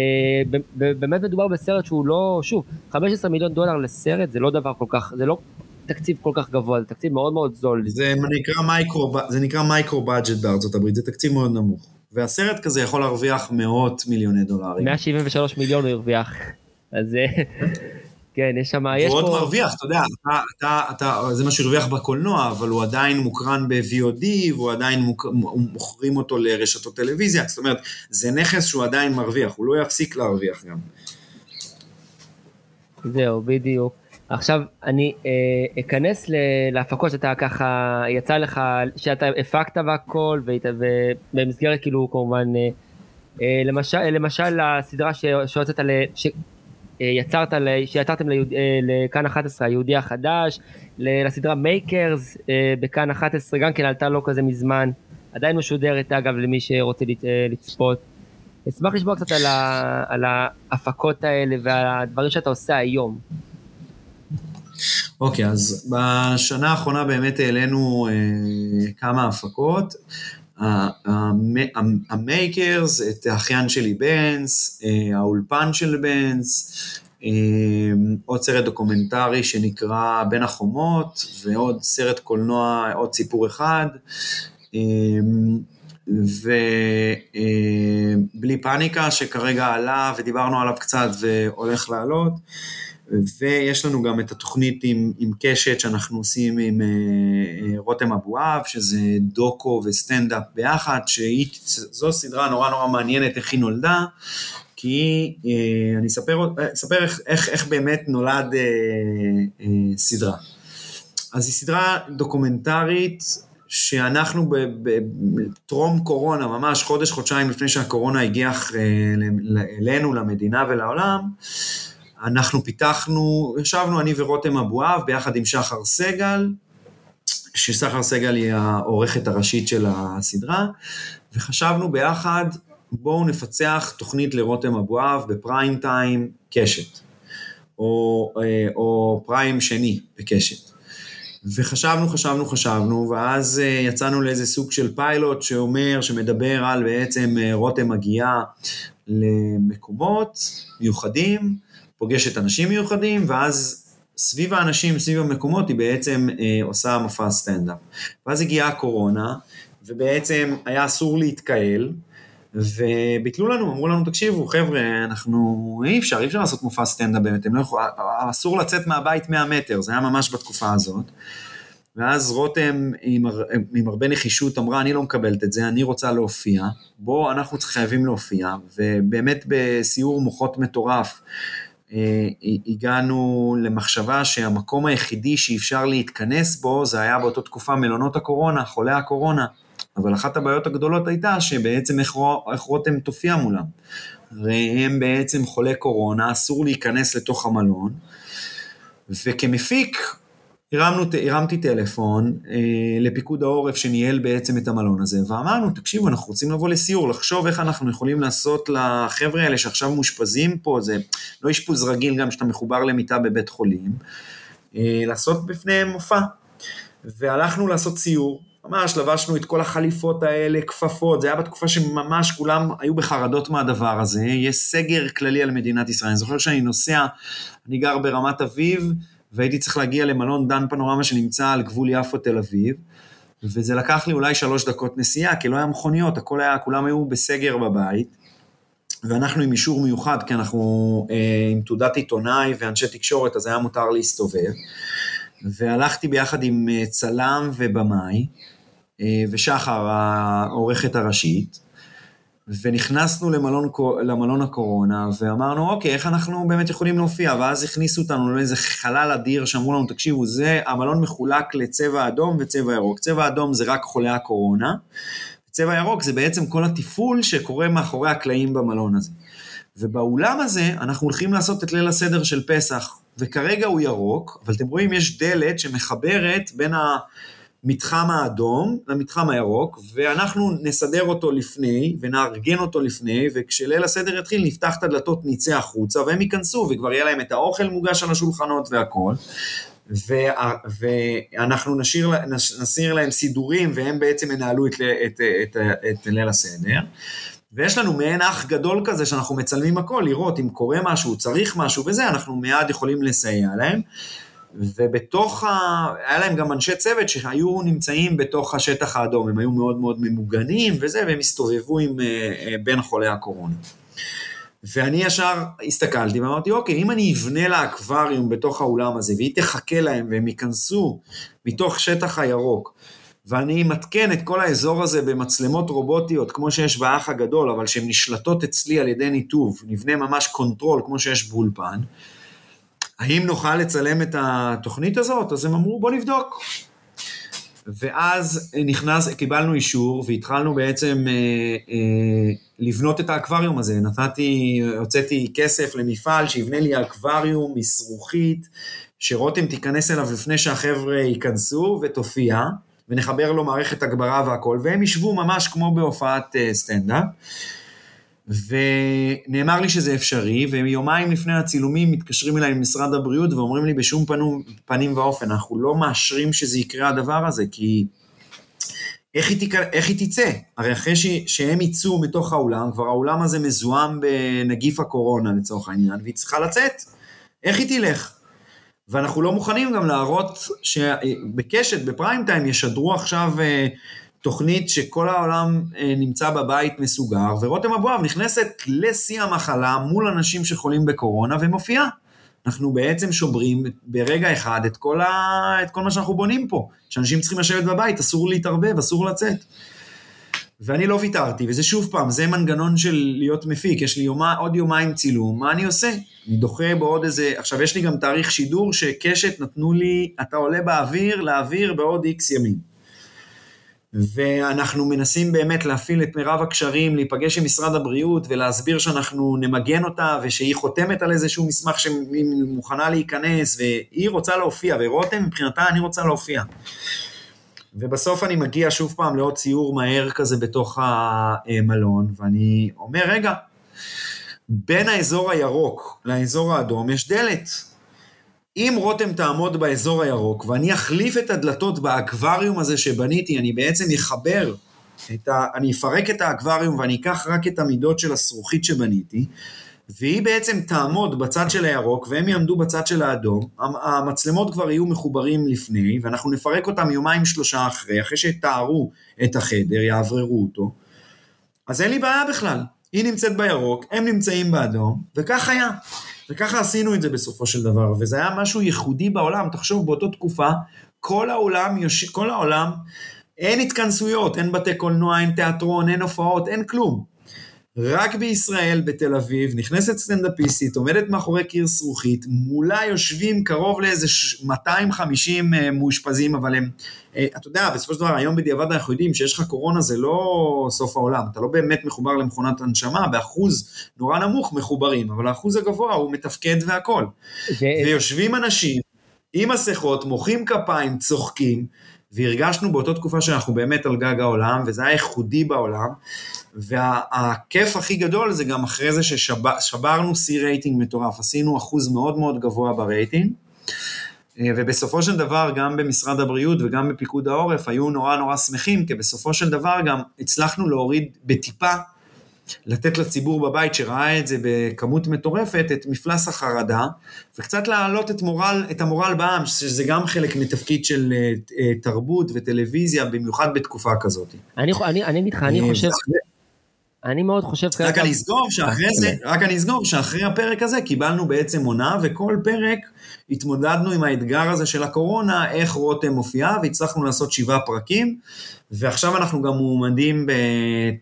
באמת מדובר בסרט שהוא לא, שוב, 15 מיליון דולר לסרט זה לא דבר כל כך, זה לא תקציב כל כך גבוה, זה תקציב מאוד מאוד זול. זה נקרא מייקרו, זה נקרא micro budget בארצות הברית, זה תקציב מאוד נמוך. והסרט כזה יכול להרוויח מאות מיליוני דולרים. 173 מיליון הוא הרוויח. אז כן, יש שם, יש פה... הוא עוד מרוויח, אתה יודע, אתה, אתה, אתה, זה מה שהרוויח בקולנוע, אבל הוא עדיין מוקרן ב-VOD, והוא עדיין מוק, מוכרים אותו לרשתות טלוויזיה, זאת אומרת, זה נכס שהוא עדיין מרוויח, הוא לא יפסיק להרוויח גם. זהו, בדיוק. עכשיו, אני אה, אכנס להפקות שאתה ככה, יצא לך, שאתה הפקת והכל, ובמסגרת כאילו כמובן, אה, אה, למשל, למשל הסדרה שיוצאת על, שיצרת, שיצרתם ליהוד, לכאן 11, היהודי החדש, לסדרה מייקרס בכאן 11, גם כן עלתה לא כזה מזמן, עדיין משודרת אגב למי שרוצה לצפות. אשמח לשמוע קצת על, ה, על ההפקות האלה והדברים שאתה עושה היום. אוקיי, okay, אז בשנה האחרונה באמת העלינו אה, כמה הפקות. המייקרס, את האחיין שלי בנס, אה, האולפן של בנס, אה, עוד סרט דוקומנטרי שנקרא בין החומות, ועוד סרט קולנוע, עוד סיפור אחד. אה, ובלי פאניקה שכרגע עלה ודיברנו עליו קצת והולך לעלות. ויש לנו גם את התוכנית עם, עם קשת שאנחנו עושים עם אה, אה, רותם אבואב, שזה דוקו וסטנדאפ ביחד, שזו סדרה נורא נורא מעניינת איך היא נולדה, כי אה, אני אספר, אספר איך, איך, איך באמת נולד אה, אה, סדרה. אז היא סדרה דוקומנטרית שאנחנו בטרום קורונה, ממש חודש, חודשיים לפני שהקורונה הגיעה אה, אלינו, למדינה ולעולם, אנחנו פיתחנו, ישבנו אני ורותם אבואב ביחד עם שחר סגל, ששחר סגל היא העורכת הראשית של הסדרה, וחשבנו ביחד, בואו נפצח תוכנית לרותם אבואב בפריים טיים קשת, או, אה, או פריים שני בקשת. וחשבנו, חשבנו, חשבנו, ואז אה, יצאנו לאיזה סוג של פיילוט שאומר, שמדבר על בעצם אה, רותם מגיעה למקומות מיוחדים, פוגשת אנשים מיוחדים, ואז סביב האנשים, סביב המקומות, היא בעצם אה, עושה מופע סטנדאפ. ואז הגיעה הקורונה, ובעצם היה אסור להתקהל, וביטלו לנו, אמרו לנו, תקשיבו, חבר'ה, אנחנו, אי אפשר, אי אפשר לעשות מופע סטנדאפ באמת, לא יכול, אסור לצאת מהבית 100 מטר, זה היה ממש בתקופה הזאת. ואז רותם עם, עם הרבה נחישות אמרה, אני לא מקבלת את זה, אני רוצה להופיע, בוא, אנחנו חייבים להופיע, ובאמת בסיור מוחות מטורף, הגענו למחשבה שהמקום היחידי שאפשר להתכנס בו, זה היה באותה תקופה מלונות הקורונה, חולי הקורונה. אבל אחת הבעיות הגדולות הייתה שבעצם איך רותם תופיע מולם. הרי הם בעצם חולי קורונה, אסור להיכנס לתוך המלון, וכמפיק הרמנו, הרמתי טלפון אה, לפיקוד העורף שניהל בעצם את המלון הזה, ואמרנו, תקשיבו, אנחנו רוצים לבוא לסיור, לחשוב איך אנחנו יכולים לעשות לחבר'ה האלה שעכשיו מאושפזים פה, זה לא אשפוז רגיל גם שאתה מחובר למיטה בבית חולים, אה, לעשות בפניהם מופע. והלכנו לעשות סיור, ממש לבשנו את כל החליפות האלה, כפפות, זה היה בתקופה שממש כולם היו בחרדות מהדבר הזה, יש סגר כללי על מדינת ישראל. אני זוכר שאני נוסע, אני גר ברמת אביב, והייתי צריך להגיע למלון דן פנורמה שנמצא על גבול יפו תל אביב, וזה לקח לי אולי שלוש דקות נסיעה, כי לא היה מכוניות, הכל היה, כולם היו בסגר בבית, ואנחנו עם אישור מיוחד, כי אנחנו אה, עם תעודת עיתונאי ואנשי תקשורת, אז היה מותר להסתובב. והלכתי ביחד עם אה, צלם ובמאי, אה, ושחר, העורכת הראשית, ונכנסנו למלון, למלון הקורונה, ואמרנו, אוקיי, איך אנחנו באמת יכולים להופיע? ואז הכניסו אותנו לאיזה חלל אדיר, שאמרו לנו, תקשיבו, זה, המלון מחולק לצבע אדום וצבע ירוק. צבע אדום זה רק חולי הקורונה, צבע ירוק זה בעצם כל התפעול שקורה מאחורי הקלעים במלון הזה. ובאולם הזה אנחנו הולכים לעשות את ליל הסדר של פסח, וכרגע הוא ירוק, אבל אתם רואים יש דלת שמחברת בין המתחם האדום למתחם הירוק, ואנחנו נסדר אותו לפני, ונארגן אותו לפני, וכשליל הסדר יתחיל נפתח את הדלתות, נצא החוצה, והם ייכנסו, וכבר יהיה להם את האוכל מוגש על השולחנות והכל. ואנחנו נשאיר, נסיר להם סידורים והם בעצם ינהלו את, את, את, את ליל הסדר. ויש לנו מעין אח גדול כזה שאנחנו מצלמים הכל, לראות אם קורה משהו, צריך משהו וזה, אנחנו מיד יכולים לסייע להם. ובתוך ה... היה להם גם אנשי צוות שהיו נמצאים בתוך השטח האדום, הם היו מאוד מאוד ממוגנים וזה, והם הסתובבו עם, אה, אה, בין חולי הקורונה. ואני ישר הסתכלתי ואמרתי, אוקיי, אם אני אבנה לה אקווריום בתוך האולם הזה, והיא תחכה להם והם ייכנסו מתוך שטח הירוק, ואני אמתקן את כל האזור הזה במצלמות רובוטיות, כמו שיש באח הגדול, אבל שהן נשלטות אצלי על ידי ניתוב, נבנה ממש control, כמו שיש באולפן, האם נוכל לצלם את התוכנית הזאת? אז הם אמרו, בוא נבדוק. ואז נכנס, קיבלנו אישור והתחלנו בעצם אה, אה, לבנות את האקווריום הזה. נתתי, הוצאתי כסף למפעל שיבנה לי אקווריום מזרוחית, שרותם תיכנס אליו לפני שהחבר'ה ייכנסו ותופיע, ונחבר לו מערכת הגברה והכל, והם ישבו ממש כמו בהופעת אה, סטנדאפ. ונאמר לי שזה אפשרי, ויומיים לפני הצילומים מתקשרים אליי ממשרד הבריאות ואומרים לי בשום פנו, פנים ואופן, אנחנו לא מאשרים שזה יקרה הדבר הזה, כי איך היא, תק... איך היא תצא? הרי אחרי ש... שהם יצאו מתוך האולם, כבר האולם הזה מזוהם בנגיף הקורונה לצורך העניין, והיא צריכה לצאת. איך היא תלך? ואנחנו לא מוכנים גם להראות שבקשת, בפריים טיים, ישדרו עכשיו אה, תוכנית שכל העולם אה, נמצא בבית מסוגר, ורותם אבואב נכנסת לשיא המחלה מול אנשים שחולים בקורונה ומופיעה. אנחנו בעצם שוברים ברגע אחד את כל, ה... את כל מה שאנחנו בונים פה, שאנשים צריכים לשבת בבית, אסור להתערבב, אסור לצאת. ואני לא ויתרתי, וזה שוב פעם, זה מנגנון של להיות מפיק, יש לי יומה, עוד יומיים צילום, מה אני עושה? אני דוחה בעוד איזה, עכשיו יש לי גם תאריך שידור שקשת נתנו לי, אתה עולה באוויר, לאוויר בעוד איקס ימים. ואנחנו מנסים באמת להפעיל את מירב הקשרים, להיפגש עם משרד הבריאות ולהסביר שאנחנו נמגן אותה ושהיא חותמת על איזשהו מסמך שהיא מוכנה להיכנס והיא רוצה להופיע, ורותם מבחינתה אני רוצה להופיע. ובסוף אני מגיע שוב פעם לעוד ציור מהר כזה בתוך המלון, ואני אומר, רגע, בין האזור הירוק לאזור האדום יש דלת. אם רותם תעמוד באזור הירוק ואני אחליף את הדלתות באקווריום הזה שבניתי, אני בעצם אחבר, את ה... אני אפרק את האקווריום ואני אקח רק את המידות של הזכוכית שבניתי, והיא בעצם תעמוד בצד של הירוק והם יעמדו בצד של האדום, המצלמות כבר יהיו מחוברים לפני, ואנחנו נפרק אותם יומיים שלושה אחרי, אחרי שתארו את החדר, יאווררו אותו, אז אין לי בעיה בכלל. היא נמצאת בירוק, הם נמצאים באדום, וכך היה. וככה עשינו את זה בסופו של דבר, וזה היה משהו ייחודי בעולם. תחשוב, באותה תקופה, כל העולם, יוש... כל העולם, אין התכנסויות, אין בתי קולנוע, אין תיאטרון, אין הופעות, אין כלום. רק בישראל, בתל אביב, נכנסת סטנדאפיסטית, עומדת מאחורי קיר זכוכית, מולה יושבים קרוב לאיזה 250 אה, מאושפזים, אבל הם, אתה יודע, בסופו של דבר, היום בדיעבד אנחנו יודעים שיש לך קורונה זה לא סוף העולם, אתה לא באמת מחובר למכונת הנשמה, באחוז נורא נמוך מחוברים, אבל האחוז הגבוה הוא מתפקד והכול. ויושבים אנשים עם מסכות, מוחאים כפיים, צוחקים, והרגשנו באותה תקופה שאנחנו באמת על גג העולם, וזה היה ייחודי בעולם, והכיף הכי גדול זה גם אחרי זה ששברנו שיא רייטינג מטורף, עשינו אחוז מאוד מאוד גבוה ברייטינג, ובסופו של דבר גם במשרד הבריאות וגם בפיקוד העורף היו נורא נורא שמחים, כי בסופו של דבר גם הצלחנו להוריד בטיפה לתת לציבור בבית שראה את זה בכמות מטורפת, את מפלס החרדה, וקצת להעלות את, מורל, את המורל בעם, שזה גם חלק מתפקיד של תרבות וטלוויזיה, במיוחד בתקופה כזאת. אני אגיד לך, אני חושב... אני מאוד חושב כרגע... רק אני אסגור שאחרי זה, רק אני אסגור שאחרי הפרק הזה קיבלנו בעצם עונה, וכל פרק התמודדנו עם האתגר הזה של הקורונה, איך רותם מופיעה, והצלחנו לעשות שבעה פרקים, ועכשיו אנחנו גם מועמדים ב,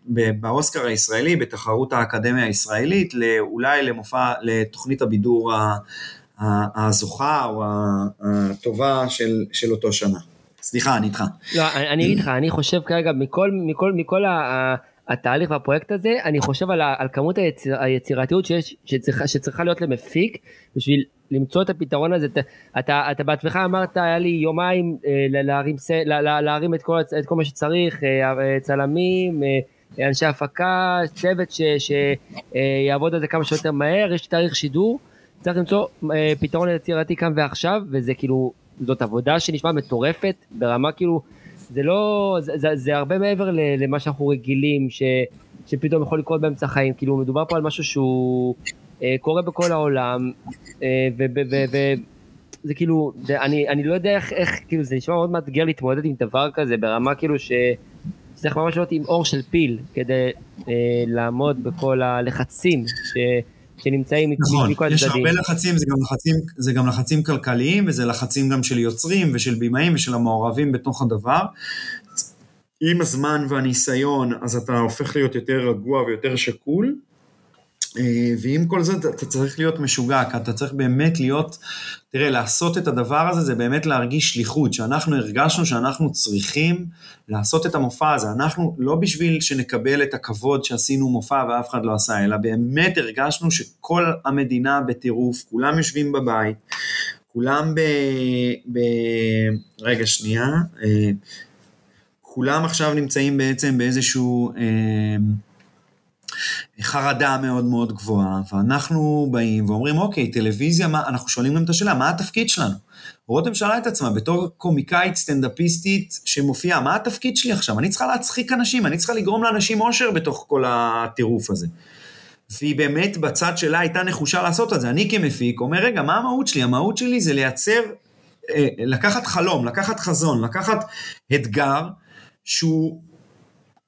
ב, באוסקר הישראלי, בתחרות האקדמיה הישראלית, אולי למופע, לתוכנית הבידור הזוכה או הטובה של, של אותו שנה. סליחה, אני איתך. לא, אני אגיד לך, אני חושב כרגע, מכל, מכל, מכל ה... התהליך והפרויקט הזה, אני חושב על, על כמות היציר, היצירתיות שיש, שצריכה, שצריכה להיות למפיק, בשביל למצוא את הפתרון הזה. אתה, אתה, אתה בעצמך אמרת, היה לי יומיים אה, להרים, לה, להרים את, כל, את כל מה שצריך, אה, אה, צלמים, אה, אנשי הפקה, צוות שיעבוד אה, על זה כמה שיותר מהר, יש תאריך שידור, צריך למצוא אה, פתרון יצירתי כאן ועכשיו, וזה כאילו, זאת עבודה שנשמעת מטורפת, ברמה כאילו, זה לא, זה, זה, זה הרבה מעבר למה שאנחנו רגילים, ש, שפתאום יכול לקרות באמצע החיים, כאילו מדובר פה על משהו שהוא אה, קורה בכל העולם, אה, וזה כאילו, זה, אני, אני לא יודע איך, איך, כאילו זה נשמע מאוד מאתגר להתמודד עם דבר כזה, ברמה כאילו ש... צריך ממש להיות עם אור של פיל כדי אה, לעמוד בכל הלחצים ש, שנמצאים נכון, מכל הצדדים. נכון, יש הרבה לחצים זה, גם לחצים, זה גם לחצים כלכליים, וזה לחצים גם של יוצרים ושל בימאים ושל המעורבים בתוך הדבר. עם הזמן והניסיון, אז אתה הופך להיות יותר רגוע ויותר שקול, ועם כל זה אתה צריך להיות משוגע, כי אתה צריך באמת להיות, תראה, לעשות את הדבר הזה זה באמת להרגיש שליחות, שאנחנו הרגשנו שאנחנו צריכים לעשות את המופע הזה. אנחנו, לא בשביל שנקבל את הכבוד שעשינו מופע ואף אחד לא עשה, אלא באמת הרגשנו שכל המדינה בטירוף, כולם יושבים בבית, כולם ב... ב... רגע, שנייה. אה, כולם עכשיו נמצאים בעצם באיזשהו... אה, חרדה מאוד מאוד גבוהה, ואנחנו באים ואומרים, אוקיי, טלוויזיה, מה, אנחנו שואלים גם את השאלה, מה התפקיד שלנו? רותם שאלה את עצמה, בתור קומיקאית סטנדאפיסטית שמופיעה, מה התפקיד שלי עכשיו? אני צריכה להצחיק אנשים, אני צריכה לגרום לאנשים אושר בתוך כל הטירוף הזה. והיא באמת בצד שלה הייתה נחושה לעשות את זה. אני כמפיק אומר, רגע, מה המהות שלי? המהות שלי זה לייצר, אה, לקחת חלום, לקחת חזון, לקחת אתגר שהוא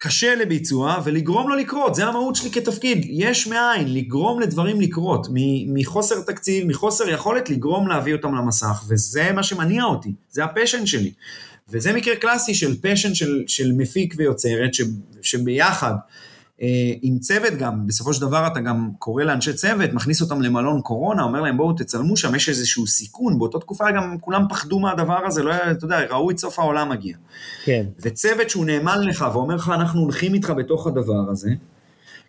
קשה לביצוע ולגרום לו לקרות, זה המהות שלי כתפקיד, יש מאין, לגרום לדברים לקרות, מחוסר תקציב, מחוסר יכולת לגרום להביא אותם למסך, וזה מה שמניע אותי, זה ה passion שלי. וזה מקרה קלאסי של passion של, של מפיק ויוצרת, ש, שביחד עם צוות גם, בסופו של דבר אתה גם קורא לאנשי צוות, מכניס אותם למלון קורונה, אומר להם בואו תצלמו שם, יש איזשהו סיכון, באותה תקופה גם כולם פחדו מהדבר הזה, לא היה, אתה יודע, ראו את סוף העולם מגיע. כן. וצוות שהוא נאמן לך ואומר לך, אנחנו הולכים איתך בתוך הדבר הזה,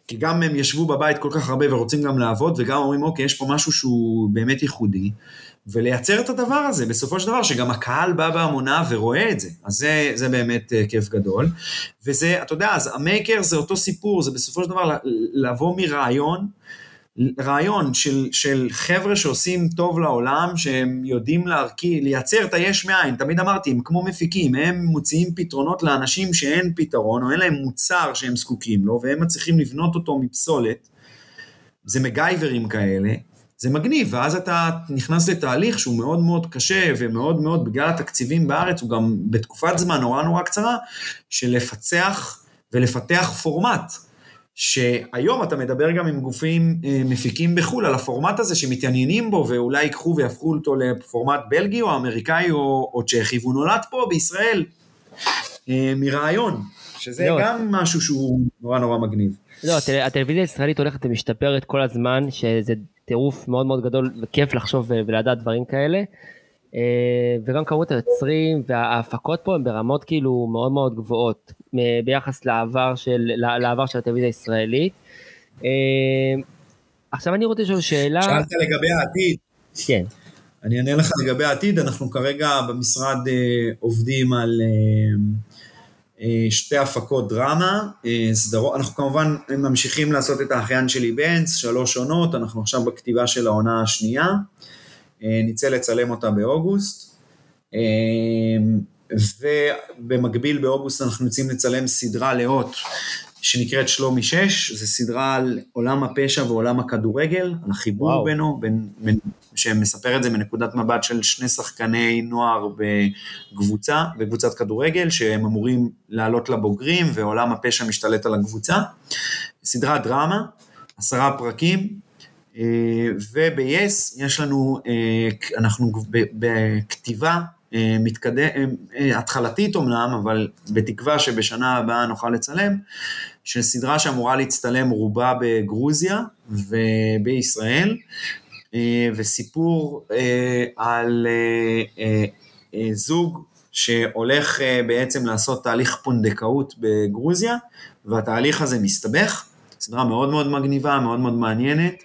כי גם הם ישבו בבית כל כך הרבה ורוצים גם לעבוד, וגם אומרים, אוקיי, יש פה משהו שהוא באמת ייחודי, ולייצר את הדבר הזה, בסופו של דבר, שגם הקהל בא בהמונה ורואה את זה. אז זה, זה באמת uh, כיף גדול. וזה, אתה יודע, אז המייקר זה אותו סיפור, זה בסופו של דבר לבוא מרעיון, רעיון של, של חבר'ה שעושים טוב לעולם, שהם יודעים להרכיב, לייצר את היש מאין, תמיד אמרתי, הם כמו מפיקים, הם מוציאים פתרונות לאנשים שאין פתרון, או אין להם מוצר שהם זקוקים לו, והם מצליחים לבנות אותו מפסולת. זה מגייברים כאלה, זה מגניב, ואז אתה נכנס לתהליך שהוא מאוד מאוד קשה ומאוד מאוד, בגלל התקציבים בארץ, הוא גם בתקופת זמן נורא נורא קצרה, של לפצח ולפתח פורמט. שהיום אתה מדבר גם עם גופים אה, מפיקים בחו"ל על הפורמט הזה שמתעניינים בו ואולי ייקחו ויהפכו אותו לפורמט בלגי או אמריקאי או, או צ'כי, והוא נולד פה בישראל אה, מרעיון, שזה לא. גם משהו שהוא נורא נורא מגניב. לא, הטלוויזיה הישראלית הולכת ומשתפרת כל הזמן, שזה טירוף מאוד מאוד גדול וכיף לחשוב ולדעת דברים כאלה. אה, וגם כמות היוצרים וההפקות פה הן ברמות כאילו מאוד מאוד גבוהות ביחס לעבר של, לעבר של הטלוויזיה הישראלית. אה, עכשיו אני רוצה לשאול שאלה... שאלת לגבי העתיד. כן. אני אענה לך לגבי העתיד, אנחנו כרגע במשרד אה, עובדים על שתי הפקות דרמה, סדרות, אנחנו כמובן ממשיכים לעשות את האחיין שלי בנץ, שלוש עונות, אנחנו עכשיו בכתיבה של העונה השנייה. אה, נצא לצלם אותה באוגוסט, אה, ובמקביל באוגוסט אנחנו יוצאים לצלם סדרה לאות שנקראת שלומי 6, זו סדרה על עולם הפשע ועולם הכדורגל, על החיבור. בינו, בין, בין, שמספר את זה מנקודת מבט של שני שחקני נוער בקבוצה, בקבוצת כדורגל, שהם אמורים לעלות לבוגרים, ועולם הפשע משתלט על הקבוצה. סדרת דרמה, עשרה פרקים, אה, וב-yes יש לנו, אה, אנחנו בכתיבה אה, מתקדם, התחלתית אמנם, אבל בתקווה שבשנה הבאה נוכל לצלם, של סדרה שאמורה להצטלם רובה בגרוזיה ובישראל, וסיפור על זוג שהולך בעצם לעשות תהליך פונדקאות בגרוזיה, והתהליך הזה מסתבך. סדרה מאוד מאוד מגניבה, מאוד מאוד מעניינת.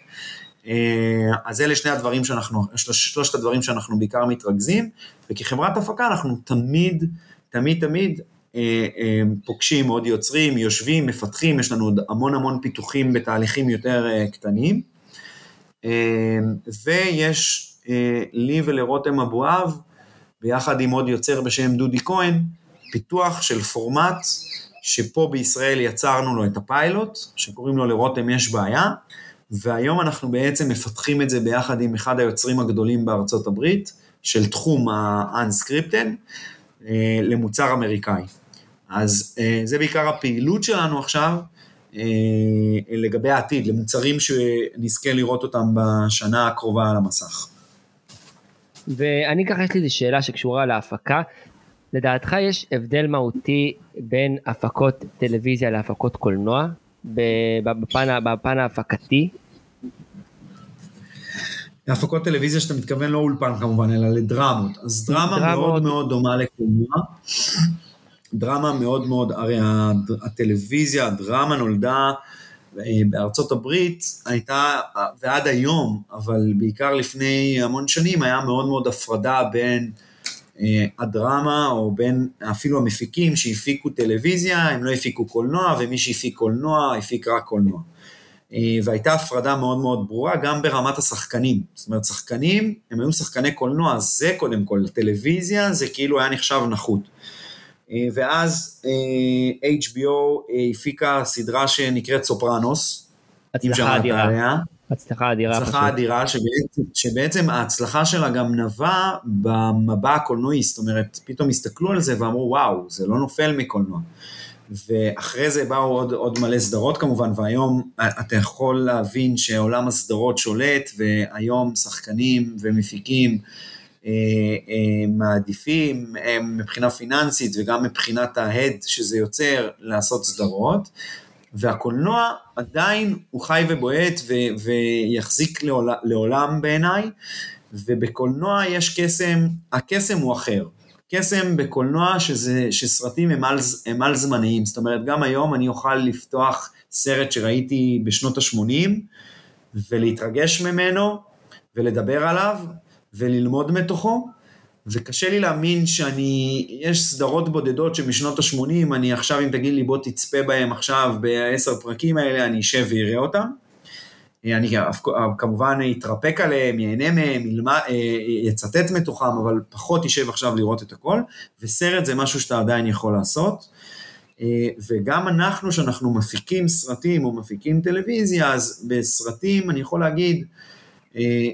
אה, אז אלה שני הדברים שאנחנו, שלושת הדברים שאנחנו בעיקר מתרכזים, וכחברת הפקה אנחנו תמיד, תמיד תמיד אה, אה, פוגשים עוד יוצרים, יושבים, מפתחים, יש לנו עוד המון המון פיתוחים בתהליכים יותר קטנים. ויש לי ולרותם אבואב, ביחד עם עוד יוצר בשם דודי כהן, פיתוח של פורמט שפה בישראל יצרנו לו את הפיילוט, שקוראים לו לרותם יש בעיה, והיום אנחנו בעצם מפתחים את זה ביחד עם אחד היוצרים הגדולים בארצות הברית, של תחום ה-unscripted, אה, למוצר אמריקאי. אז אה, זה בעיקר הפעילות שלנו עכשיו, אה, לגבי העתיד, למוצרים שנזכה לראות אותם בשנה הקרובה על המסך. ואני ככה יש לי איזו שאלה שקשורה להפקה. לדעתך יש הבדל מהותי בין הפקות טלוויזיה להפקות קולנוע בפן, בפן ההפקתי? להפקות טלוויזיה שאתה מתכוון לא אולפן כמובן, אלא לדרמות. אז דרמה דרמות... מאוד מאוד דומה לקולנוע. דרמה מאוד מאוד, הרי הטלוויזיה, הדרמה נולדה אה, בארצות הברית, הייתה, ועד היום, אבל בעיקר לפני המון שנים, היה מאוד מאוד הפרדה בין אה, הדרמה, או בין אפילו המפיקים שהפיקו טלוויזיה, הם לא הפיקו קולנוע, ומי שהפיק קולנוע, הפיק רק קולנוע. אה, והייתה הפרדה מאוד מאוד ברורה גם ברמת השחקנים. זאת אומרת, שחקנים, הם היו שחקני קולנוע, זה קודם כל, טלוויזיה זה כאילו היה נחשב נחות. אה, ואז HBO הפיקה סדרה שנקראת סופרנוס, שמעת עליה. הצלחה אדירה. הצלחה אדירה, שבעצם, שבעצם ההצלחה שלה גם נבעה במבע הקולנועי, זאת אומרת, פתאום הסתכלו על זה ואמרו, וואו, זה לא נופל מקולנוע. ואחרי זה באו עוד, עוד מלא סדרות כמובן, והיום אתה יכול להבין שעולם הסדרות שולט, והיום שחקנים ומפיקים אה, אה, מעדיפים אה, מבחינה פיננסית וגם מבחינת ההד שזה יוצר לעשות סדרות. והקולנוע עדיין הוא חי ובועט ו- ויחזיק לעול, לעולם בעיניי, ובקולנוע יש קסם, הקסם הוא אחר. קסם בקולנוע שזה, שסרטים הם על, הם על זמניים, זאת אומרת גם היום אני אוכל לפתוח סרט שראיתי בשנות ה-80 ולהתרגש ממנו ולדבר עליו וללמוד מתוכו, וקשה לי להאמין שאני, יש סדרות בודדות שמשנות ה-80, אני עכשיו, אם תגיד לי בוא תצפה בהם עכשיו בעשר פרקים האלה, אני אשב ואראה אותם. אני כמובן אתרפק עליהם, ייהנה מהם, ילמד, אה, יצטט מתוכם, אבל פחות יישב עכשיו לראות את הכל, וסרט זה משהו שאתה עדיין יכול לעשות. אה, וגם אנחנו, שאנחנו מפיקים סרטים או מפיקים טלוויזיה, אז בסרטים אני יכול להגיד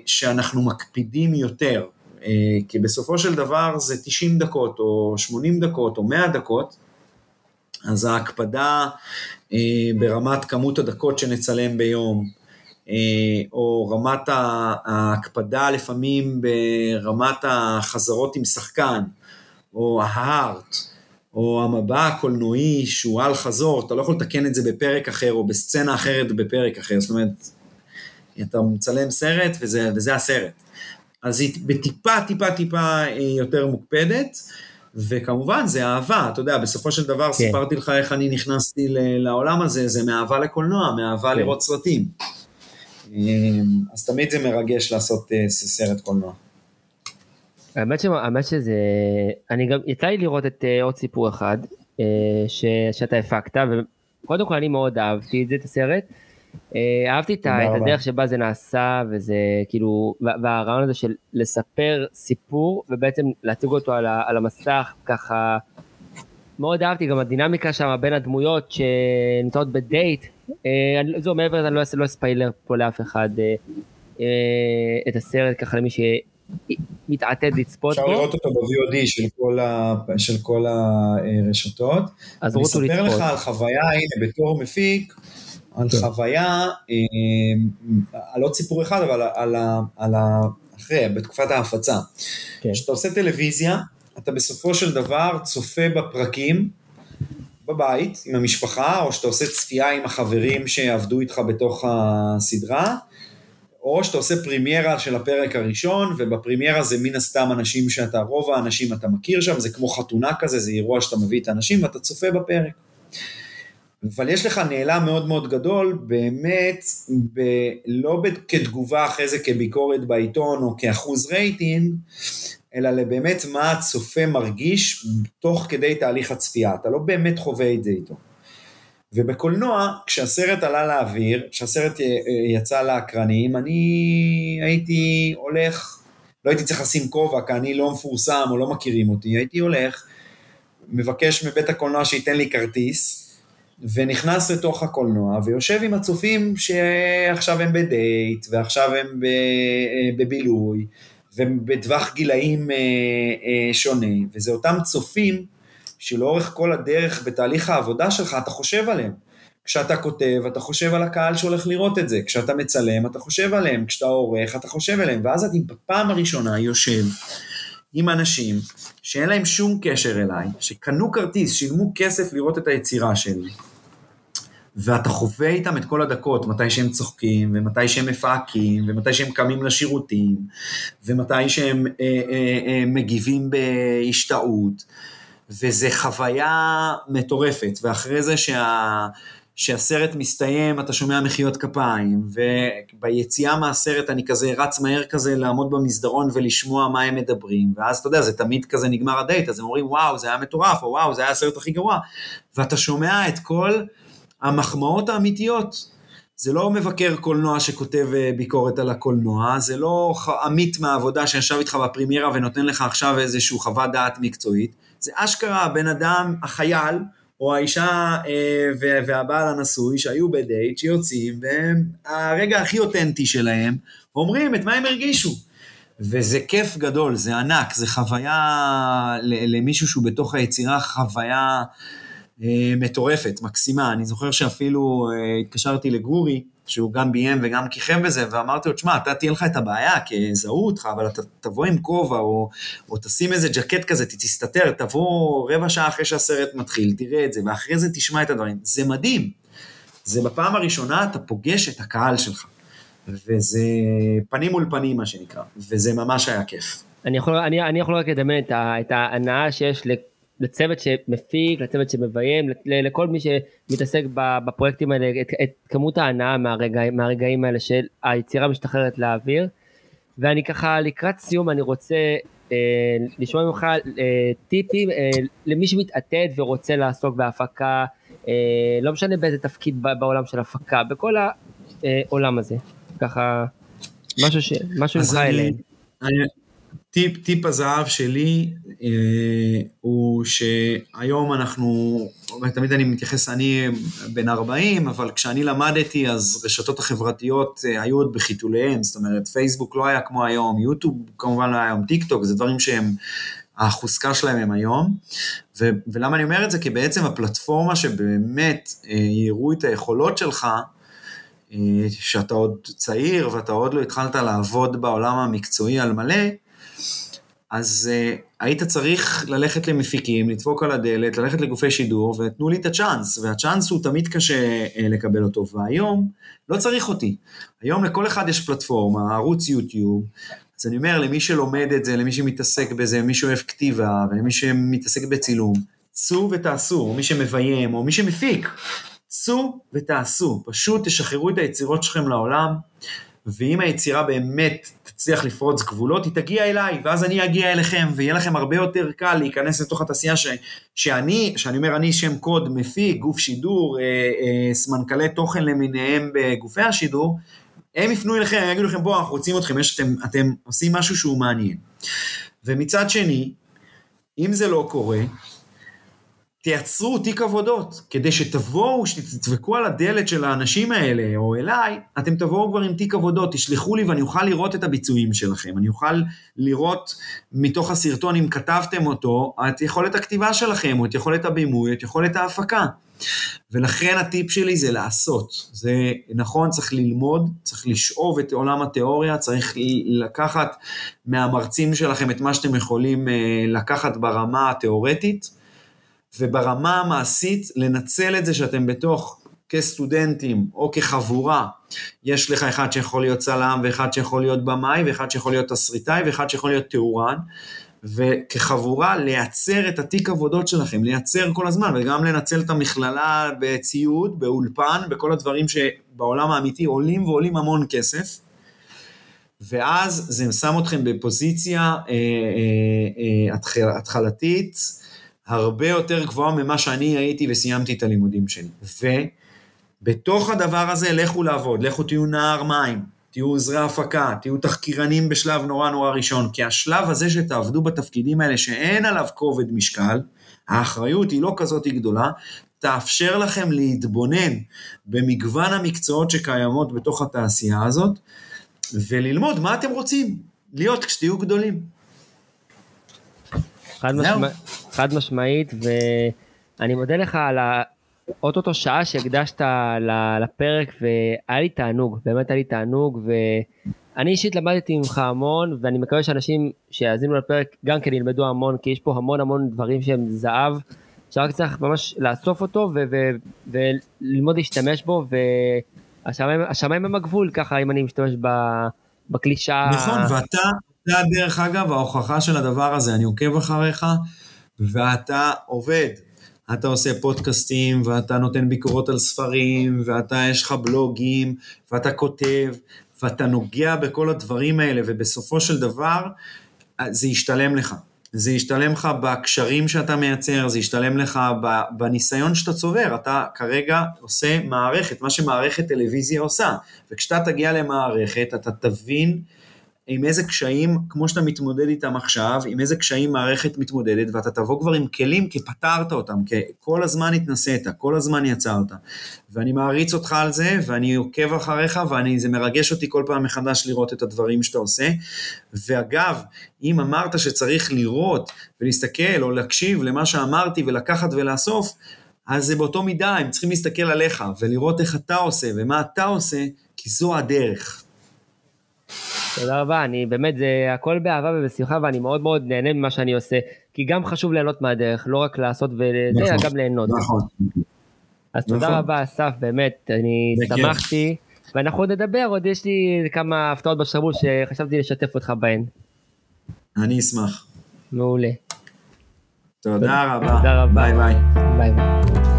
שאנחנו מקפידים יותר. אה, כי בסופו של דבר זה 90 דקות, או 80 דקות, או 100 דקות, אז ההקפדה אה, ברמת כמות הדקות שנצלם ביום, אה, או רמת ההקפדה לפעמים ברמת החזרות עם שחקן, או ההארט, או המבע הקולנועי שהוא על חזור, אתה לא יכול לתקן את זה בפרק אחר, או בסצנה אחרת בפרק אחר, זאת אומרת, אתה מצלם סרט וזה, וזה הסרט. אז היא בטיפה, טיפה, טיפה אה, יותר מוקפדת, וכמובן זה אהבה, אתה יודע, בסופו של דבר כן. סיפרתי לך איך אני נכנסתי לעולם הזה, זה מאהבה לקולנוע, מאהבה כן. לראות סרטים. אה, אז תמיד זה מרגש לעשות אה, סרט קולנוע. האמת, ש... האמת שזה, אני גם, יצא לי לראות את עוד סיפור אחד ש... שאתה הפקת, וקודם כל אני מאוד אהבתי את זה, את הסרט. אה, אהבתי את הדרך שבה זה נעשה, וזה כאילו, והרעיון הזה של לספר סיפור, ובעצם להציג אותו על, המסך ככה, מאוד אהבתי גם הדינמיקה שם בין הדמויות שנמצאות בדייט. אה, זהו, מעבר לזה אני לא אעשה לא אספיילר פה לאף אחד אה, אה, את הסרט ככה למי שמתעתד לצפות בו. אפשר לראות אותו ב-VOD של כל, ה... של כל הרשתות. אז רוצו לצפות. אני אספר לך על חוויה, הנה, בתור מפיק, על כן. חוויה, על עוד סיפור אחד, אבל על, ה... על ה... אחרי, בתקופת ההפצה. כן. כשאתה עושה טלוויזיה, אתה בסופו של דבר צופה בפרקים בבית עם המשפחה, או שאתה עושה צפייה עם החברים שעבדו איתך בתוך הסדרה, או שאתה עושה פרימיירה של הפרק הראשון, ובפרימיירה זה מן הסתם אנשים שאתה, רוב האנשים אתה מכיר שם, זה כמו חתונה כזה, זה אירוע שאתה מביא את האנשים ואתה צופה בפרק. אבל יש לך נעלם מאוד מאוד גדול, באמת, ב, לא ב, כתגובה אחרי זה כביקורת בעיתון או כאחוז רייטינג, אלא לבאמת מה הצופה מרגיש תוך כדי תהליך הצפייה, אתה לא באמת חווה את זה איתו. ובקולנוע, כשהסרט עלה לאוויר, כשהסרט יצא לאקרנים, אני הייתי הולך, לא הייתי צריך לשים כובע, כי אני לא מפורסם או לא מכירים אותי, הייתי הולך, מבקש מבית הקולנוע שייתן לי כרטיס, ונכנס לתוך הקולנוע, ויושב עם הצופים שעכשיו הם בדייט, ועכשיו הם אה, בבילוי, ובטווח גילאים אה, אה, שונה, וזה אותם צופים שלאורך כל הדרך בתהליך העבודה שלך אתה חושב עליהם. כשאתה כותב, אתה חושב על הקהל שהולך לראות את זה, כשאתה מצלם, אתה חושב עליהם, כשאתה עורך, אתה חושב עליהם, ואז אני בפעם הראשונה יושב עם אנשים שאין להם שום קשר אליי, שקנו כרטיס, שילמו כסף לראות את היצירה שלי, ואתה חווה איתם את כל הדקות, מתי שהם צוחקים, ומתי שהם מפהקים, ומתי שהם קמים לשירותים, ומתי שהם אה, אה, אה, מגיבים בהשתאות, וזה חוויה מטורפת, ואחרי זה שה... שהסרט מסתיים, אתה שומע מחיאות כפיים, וביציאה מהסרט אני כזה רץ מהר כזה לעמוד במסדרון ולשמוע מה הם מדברים, ואז אתה יודע, זה תמיד כזה נגמר הדייט, אז הם אומרים, וואו, זה היה מטורף, או וואו, זה היה הסרט הכי גרוע, ואתה שומע את כל המחמאות האמיתיות. זה לא מבקר קולנוע שכותב אה, ביקורת על הקולנוע, זה לא עמית מהעבודה שישב איתך בפרימיירה ונותן לך עכשיו איזושהי חוות דעת מקצועית, זה אשכרה הבן אדם, החייל, או האישה אה, והבעל הנשוי שהיו בדייט, שיוצאים, והם הרגע הכי אותנטי שלהם, אומרים את מה הם הרגישו. וזה כיף גדול, זה ענק, זה חוויה למישהו שהוא בתוך היצירה, חוויה מטורפת, מקסימה. אני זוכר שאפילו אה, התקשרתי לגורי, שהוא גם ביים וגם כיכב בזה, ואמרתי לו, תשמע, אתה תהיה לך את הבעיה, כי יזהו אותך, אבל אתה תבוא עם כובע, או, או תשים איזה ג'קט כזה, תסתתר, תבוא רבע שעה אחרי שהסרט מתחיל, תראה את זה, ואחרי זה תשמע את הדברים. זה מדהים. זה בפעם הראשונה אתה פוגש את הקהל שלך. וזה פנים מול פנים, מה שנקרא, וזה ממש היה כיף. אני יכול, אני, אני יכול רק לדמיין את, את ההנאה שיש לצוות שמפיק, לצוות שמביים, לכל מי שמתעסק בפרויקטים האלה, את, את כמות ההנאה מהרגע, מהרגעים האלה של היצירה משתחררת לאוויר. ואני ככה לקראת סיום אני רוצה אה, לשמוע ממך אה, טיפים אה, למי שמתעתד ורוצה לעסוק בהפקה, אה, לא משנה באיזה תפקיד בעולם של הפקה, בכל העולם הזה. ככה משהו, ש, משהו ממך אליהם. טיפ, טיפ הזהב שלי אה, הוא שהיום אנחנו, תמיד אני מתייחס, אני בן 40, אבל כשאני למדתי אז רשתות החברתיות אה, היו עוד בחיתוליהן, זאת אומרת פייסבוק לא היה כמו היום, יוטיוב כמובן לא היה היום, טיק טוק, זה דברים שהם, החוזקה שלהם הם היום. ו, ולמה אני אומר את זה? כי בעצם הפלטפורמה שבאמת אה, יראו את היכולות שלך, אה, שאתה עוד צעיר ואתה עוד לא התחלת לעבוד בעולם המקצועי על מלא, אז uh, היית צריך ללכת למפיקים, לדפוק על הדלת, ללכת לגופי שידור, ותנו לי את הצ'אנס, והצ'אנס הוא תמיד קשה uh, לקבל אותו, והיום לא צריך אותי. היום לכל אחד יש פלטפורמה, ערוץ יוטיוב, אז אני אומר, למי שלומד את זה, למי שמתעסק בזה, למי שאוהב כתיבה, ולמי שמתעסק בצילום, צאו ותעשו, או מי שמביים, או מי שמפיק, צאו ותעשו, פשוט תשחררו את היצירות שלכם לעולם. ואם היצירה באמת תצליח לפרוץ גבולות, היא תגיע אליי, ואז אני אגיע אליכם, ויהיה לכם הרבה יותר קל להיכנס לתוך התעשייה ש, שאני, שאני אומר אני שם קוד מפיק, גוף שידור, אה, אה, סמנכ"לי תוכן למיניהם בגופי השידור, הם יפנו אליכם, הם יגידו לכם בואו אנחנו רוצים אתכם, יש, אתם, אתם עושים משהו שהוא מעניין. ומצד שני, אם זה לא קורה, תייצרו תיק עבודות, כדי שתבואו, שתדפקו על הדלת של האנשים האלה, או אליי, אתם תבואו כבר עם תיק עבודות, תשלחו לי ואני אוכל לראות את הביצועים שלכם. אני אוכל לראות מתוך הסרטון, אם כתבתם אותו, את יכולת הכתיבה שלכם, או את יכולת הבימוי, את יכולת ההפקה. ולכן הטיפ שלי זה לעשות. זה נכון, צריך ללמוד, צריך לשאוב את עולם התיאוריה, צריך לקחת מהמרצים שלכם את מה שאתם יכולים אה, לקחת ברמה התיאורטית, וברמה המעשית לנצל את זה שאתם בתוך, כסטודנטים או כחבורה, יש לך אחד שיכול להיות צלם, ואחד שיכול להיות במאי, ואחד שיכול להיות תסריטאי, ואחד שיכול להיות תאורן, וכחבורה לייצר את התיק עבודות שלכם, לייצר כל הזמן, וגם לנצל את המכללה בציוד, באולפן, בכל הדברים שבעולם האמיתי עולים ועולים המון כסף. ואז זה שם אתכם בפוזיציה אה, אה, אה, התחלתית הרבה יותר גבוהה ממה שאני הייתי וסיימתי את הלימודים שלי. ובתוך הדבר הזה לכו לעבוד, לכו תהיו נער מים, תהיו עוזרי הפקה, תהיו תחקירנים בשלב נורא נורא ראשון, כי השלב הזה שתעבדו בתפקידים האלה שאין עליו כובד משקל, האחריות היא לא כזאת גדולה, תאפשר לכם להתבונן במגוון המקצועות שקיימות בתוך התעשייה הזאת, וללמוד מה אתם רוצים להיות כשתהיו גדולים. חד, משמע, חד משמעית, ואני מודה לך על ה... אוטוטו שעה שהקדשת לפרק והיה לי תענוג, באמת היה לי תענוג ואני אישית למדתי ממך המון ואני מקווה שאנשים שיאזינו לפרק גם כן ילמדו המון כי יש פה המון המון דברים שהם זהב שרק צריך ממש לאסוף אותו וללמוד להשתמש בו והשמיים הם הגבול ככה אם אני משתמש בקלישה. נכון ואתה, אתה דרך אגב ההוכחה של הדבר הזה, אני עוקב אחריך ואתה עובד אתה עושה פודקאסטים, ואתה נותן ביקורות על ספרים, ואתה, יש לך בלוגים, ואתה כותב, ואתה נוגע בכל הדברים האלה, ובסופו של דבר, זה ישתלם לך. זה ישתלם לך בקשרים שאתה מייצר, זה ישתלם לך בניסיון שאתה צובר. אתה כרגע עושה מערכת, מה שמערכת טלוויזיה עושה. וכשאתה תגיע למערכת, אתה תבין עם איזה קשיים, כמו שאתה מתמודד איתם עכשיו, עם איזה קשיים מערכת מתמודדת, ואתה תבוא כבר עם כלים כי פתרת אותם, כי כל הזמן התנסית, כל הזמן יצרת. ואני מעריץ אותך על זה, ואני עוקב אחריך, וזה מרגש אותי כל פעם מחדש לראות את הדברים שאתה עושה. ואגב, אם אמרת שצריך לראות ולהסתכל או להקשיב למה שאמרתי ולקחת ולאסוף, אז זה באותו מידה, הם צריכים להסתכל עליך ולראות איך אתה עושה ומה אתה עושה, כי זו הדרך. תודה רבה, אני באמת, זה הכל באהבה ובשמחה ואני מאוד מאוד נהנה ממה שאני עושה, כי גם חשוב ליהנות מהדרך, לא רק לעשות וזה, אלא נכון, גם ליהנות. נכון. אז נכון. תודה רבה אסף, באמת, אני שמחתי, ואנחנו עוד נדבר, עוד יש לי כמה הפתעות בשרוול שחשבתי לשתף אותך בהן. אני אשמח. מעולה. תודה רבה. תודה רבה. ביי ביי. ביי ביי.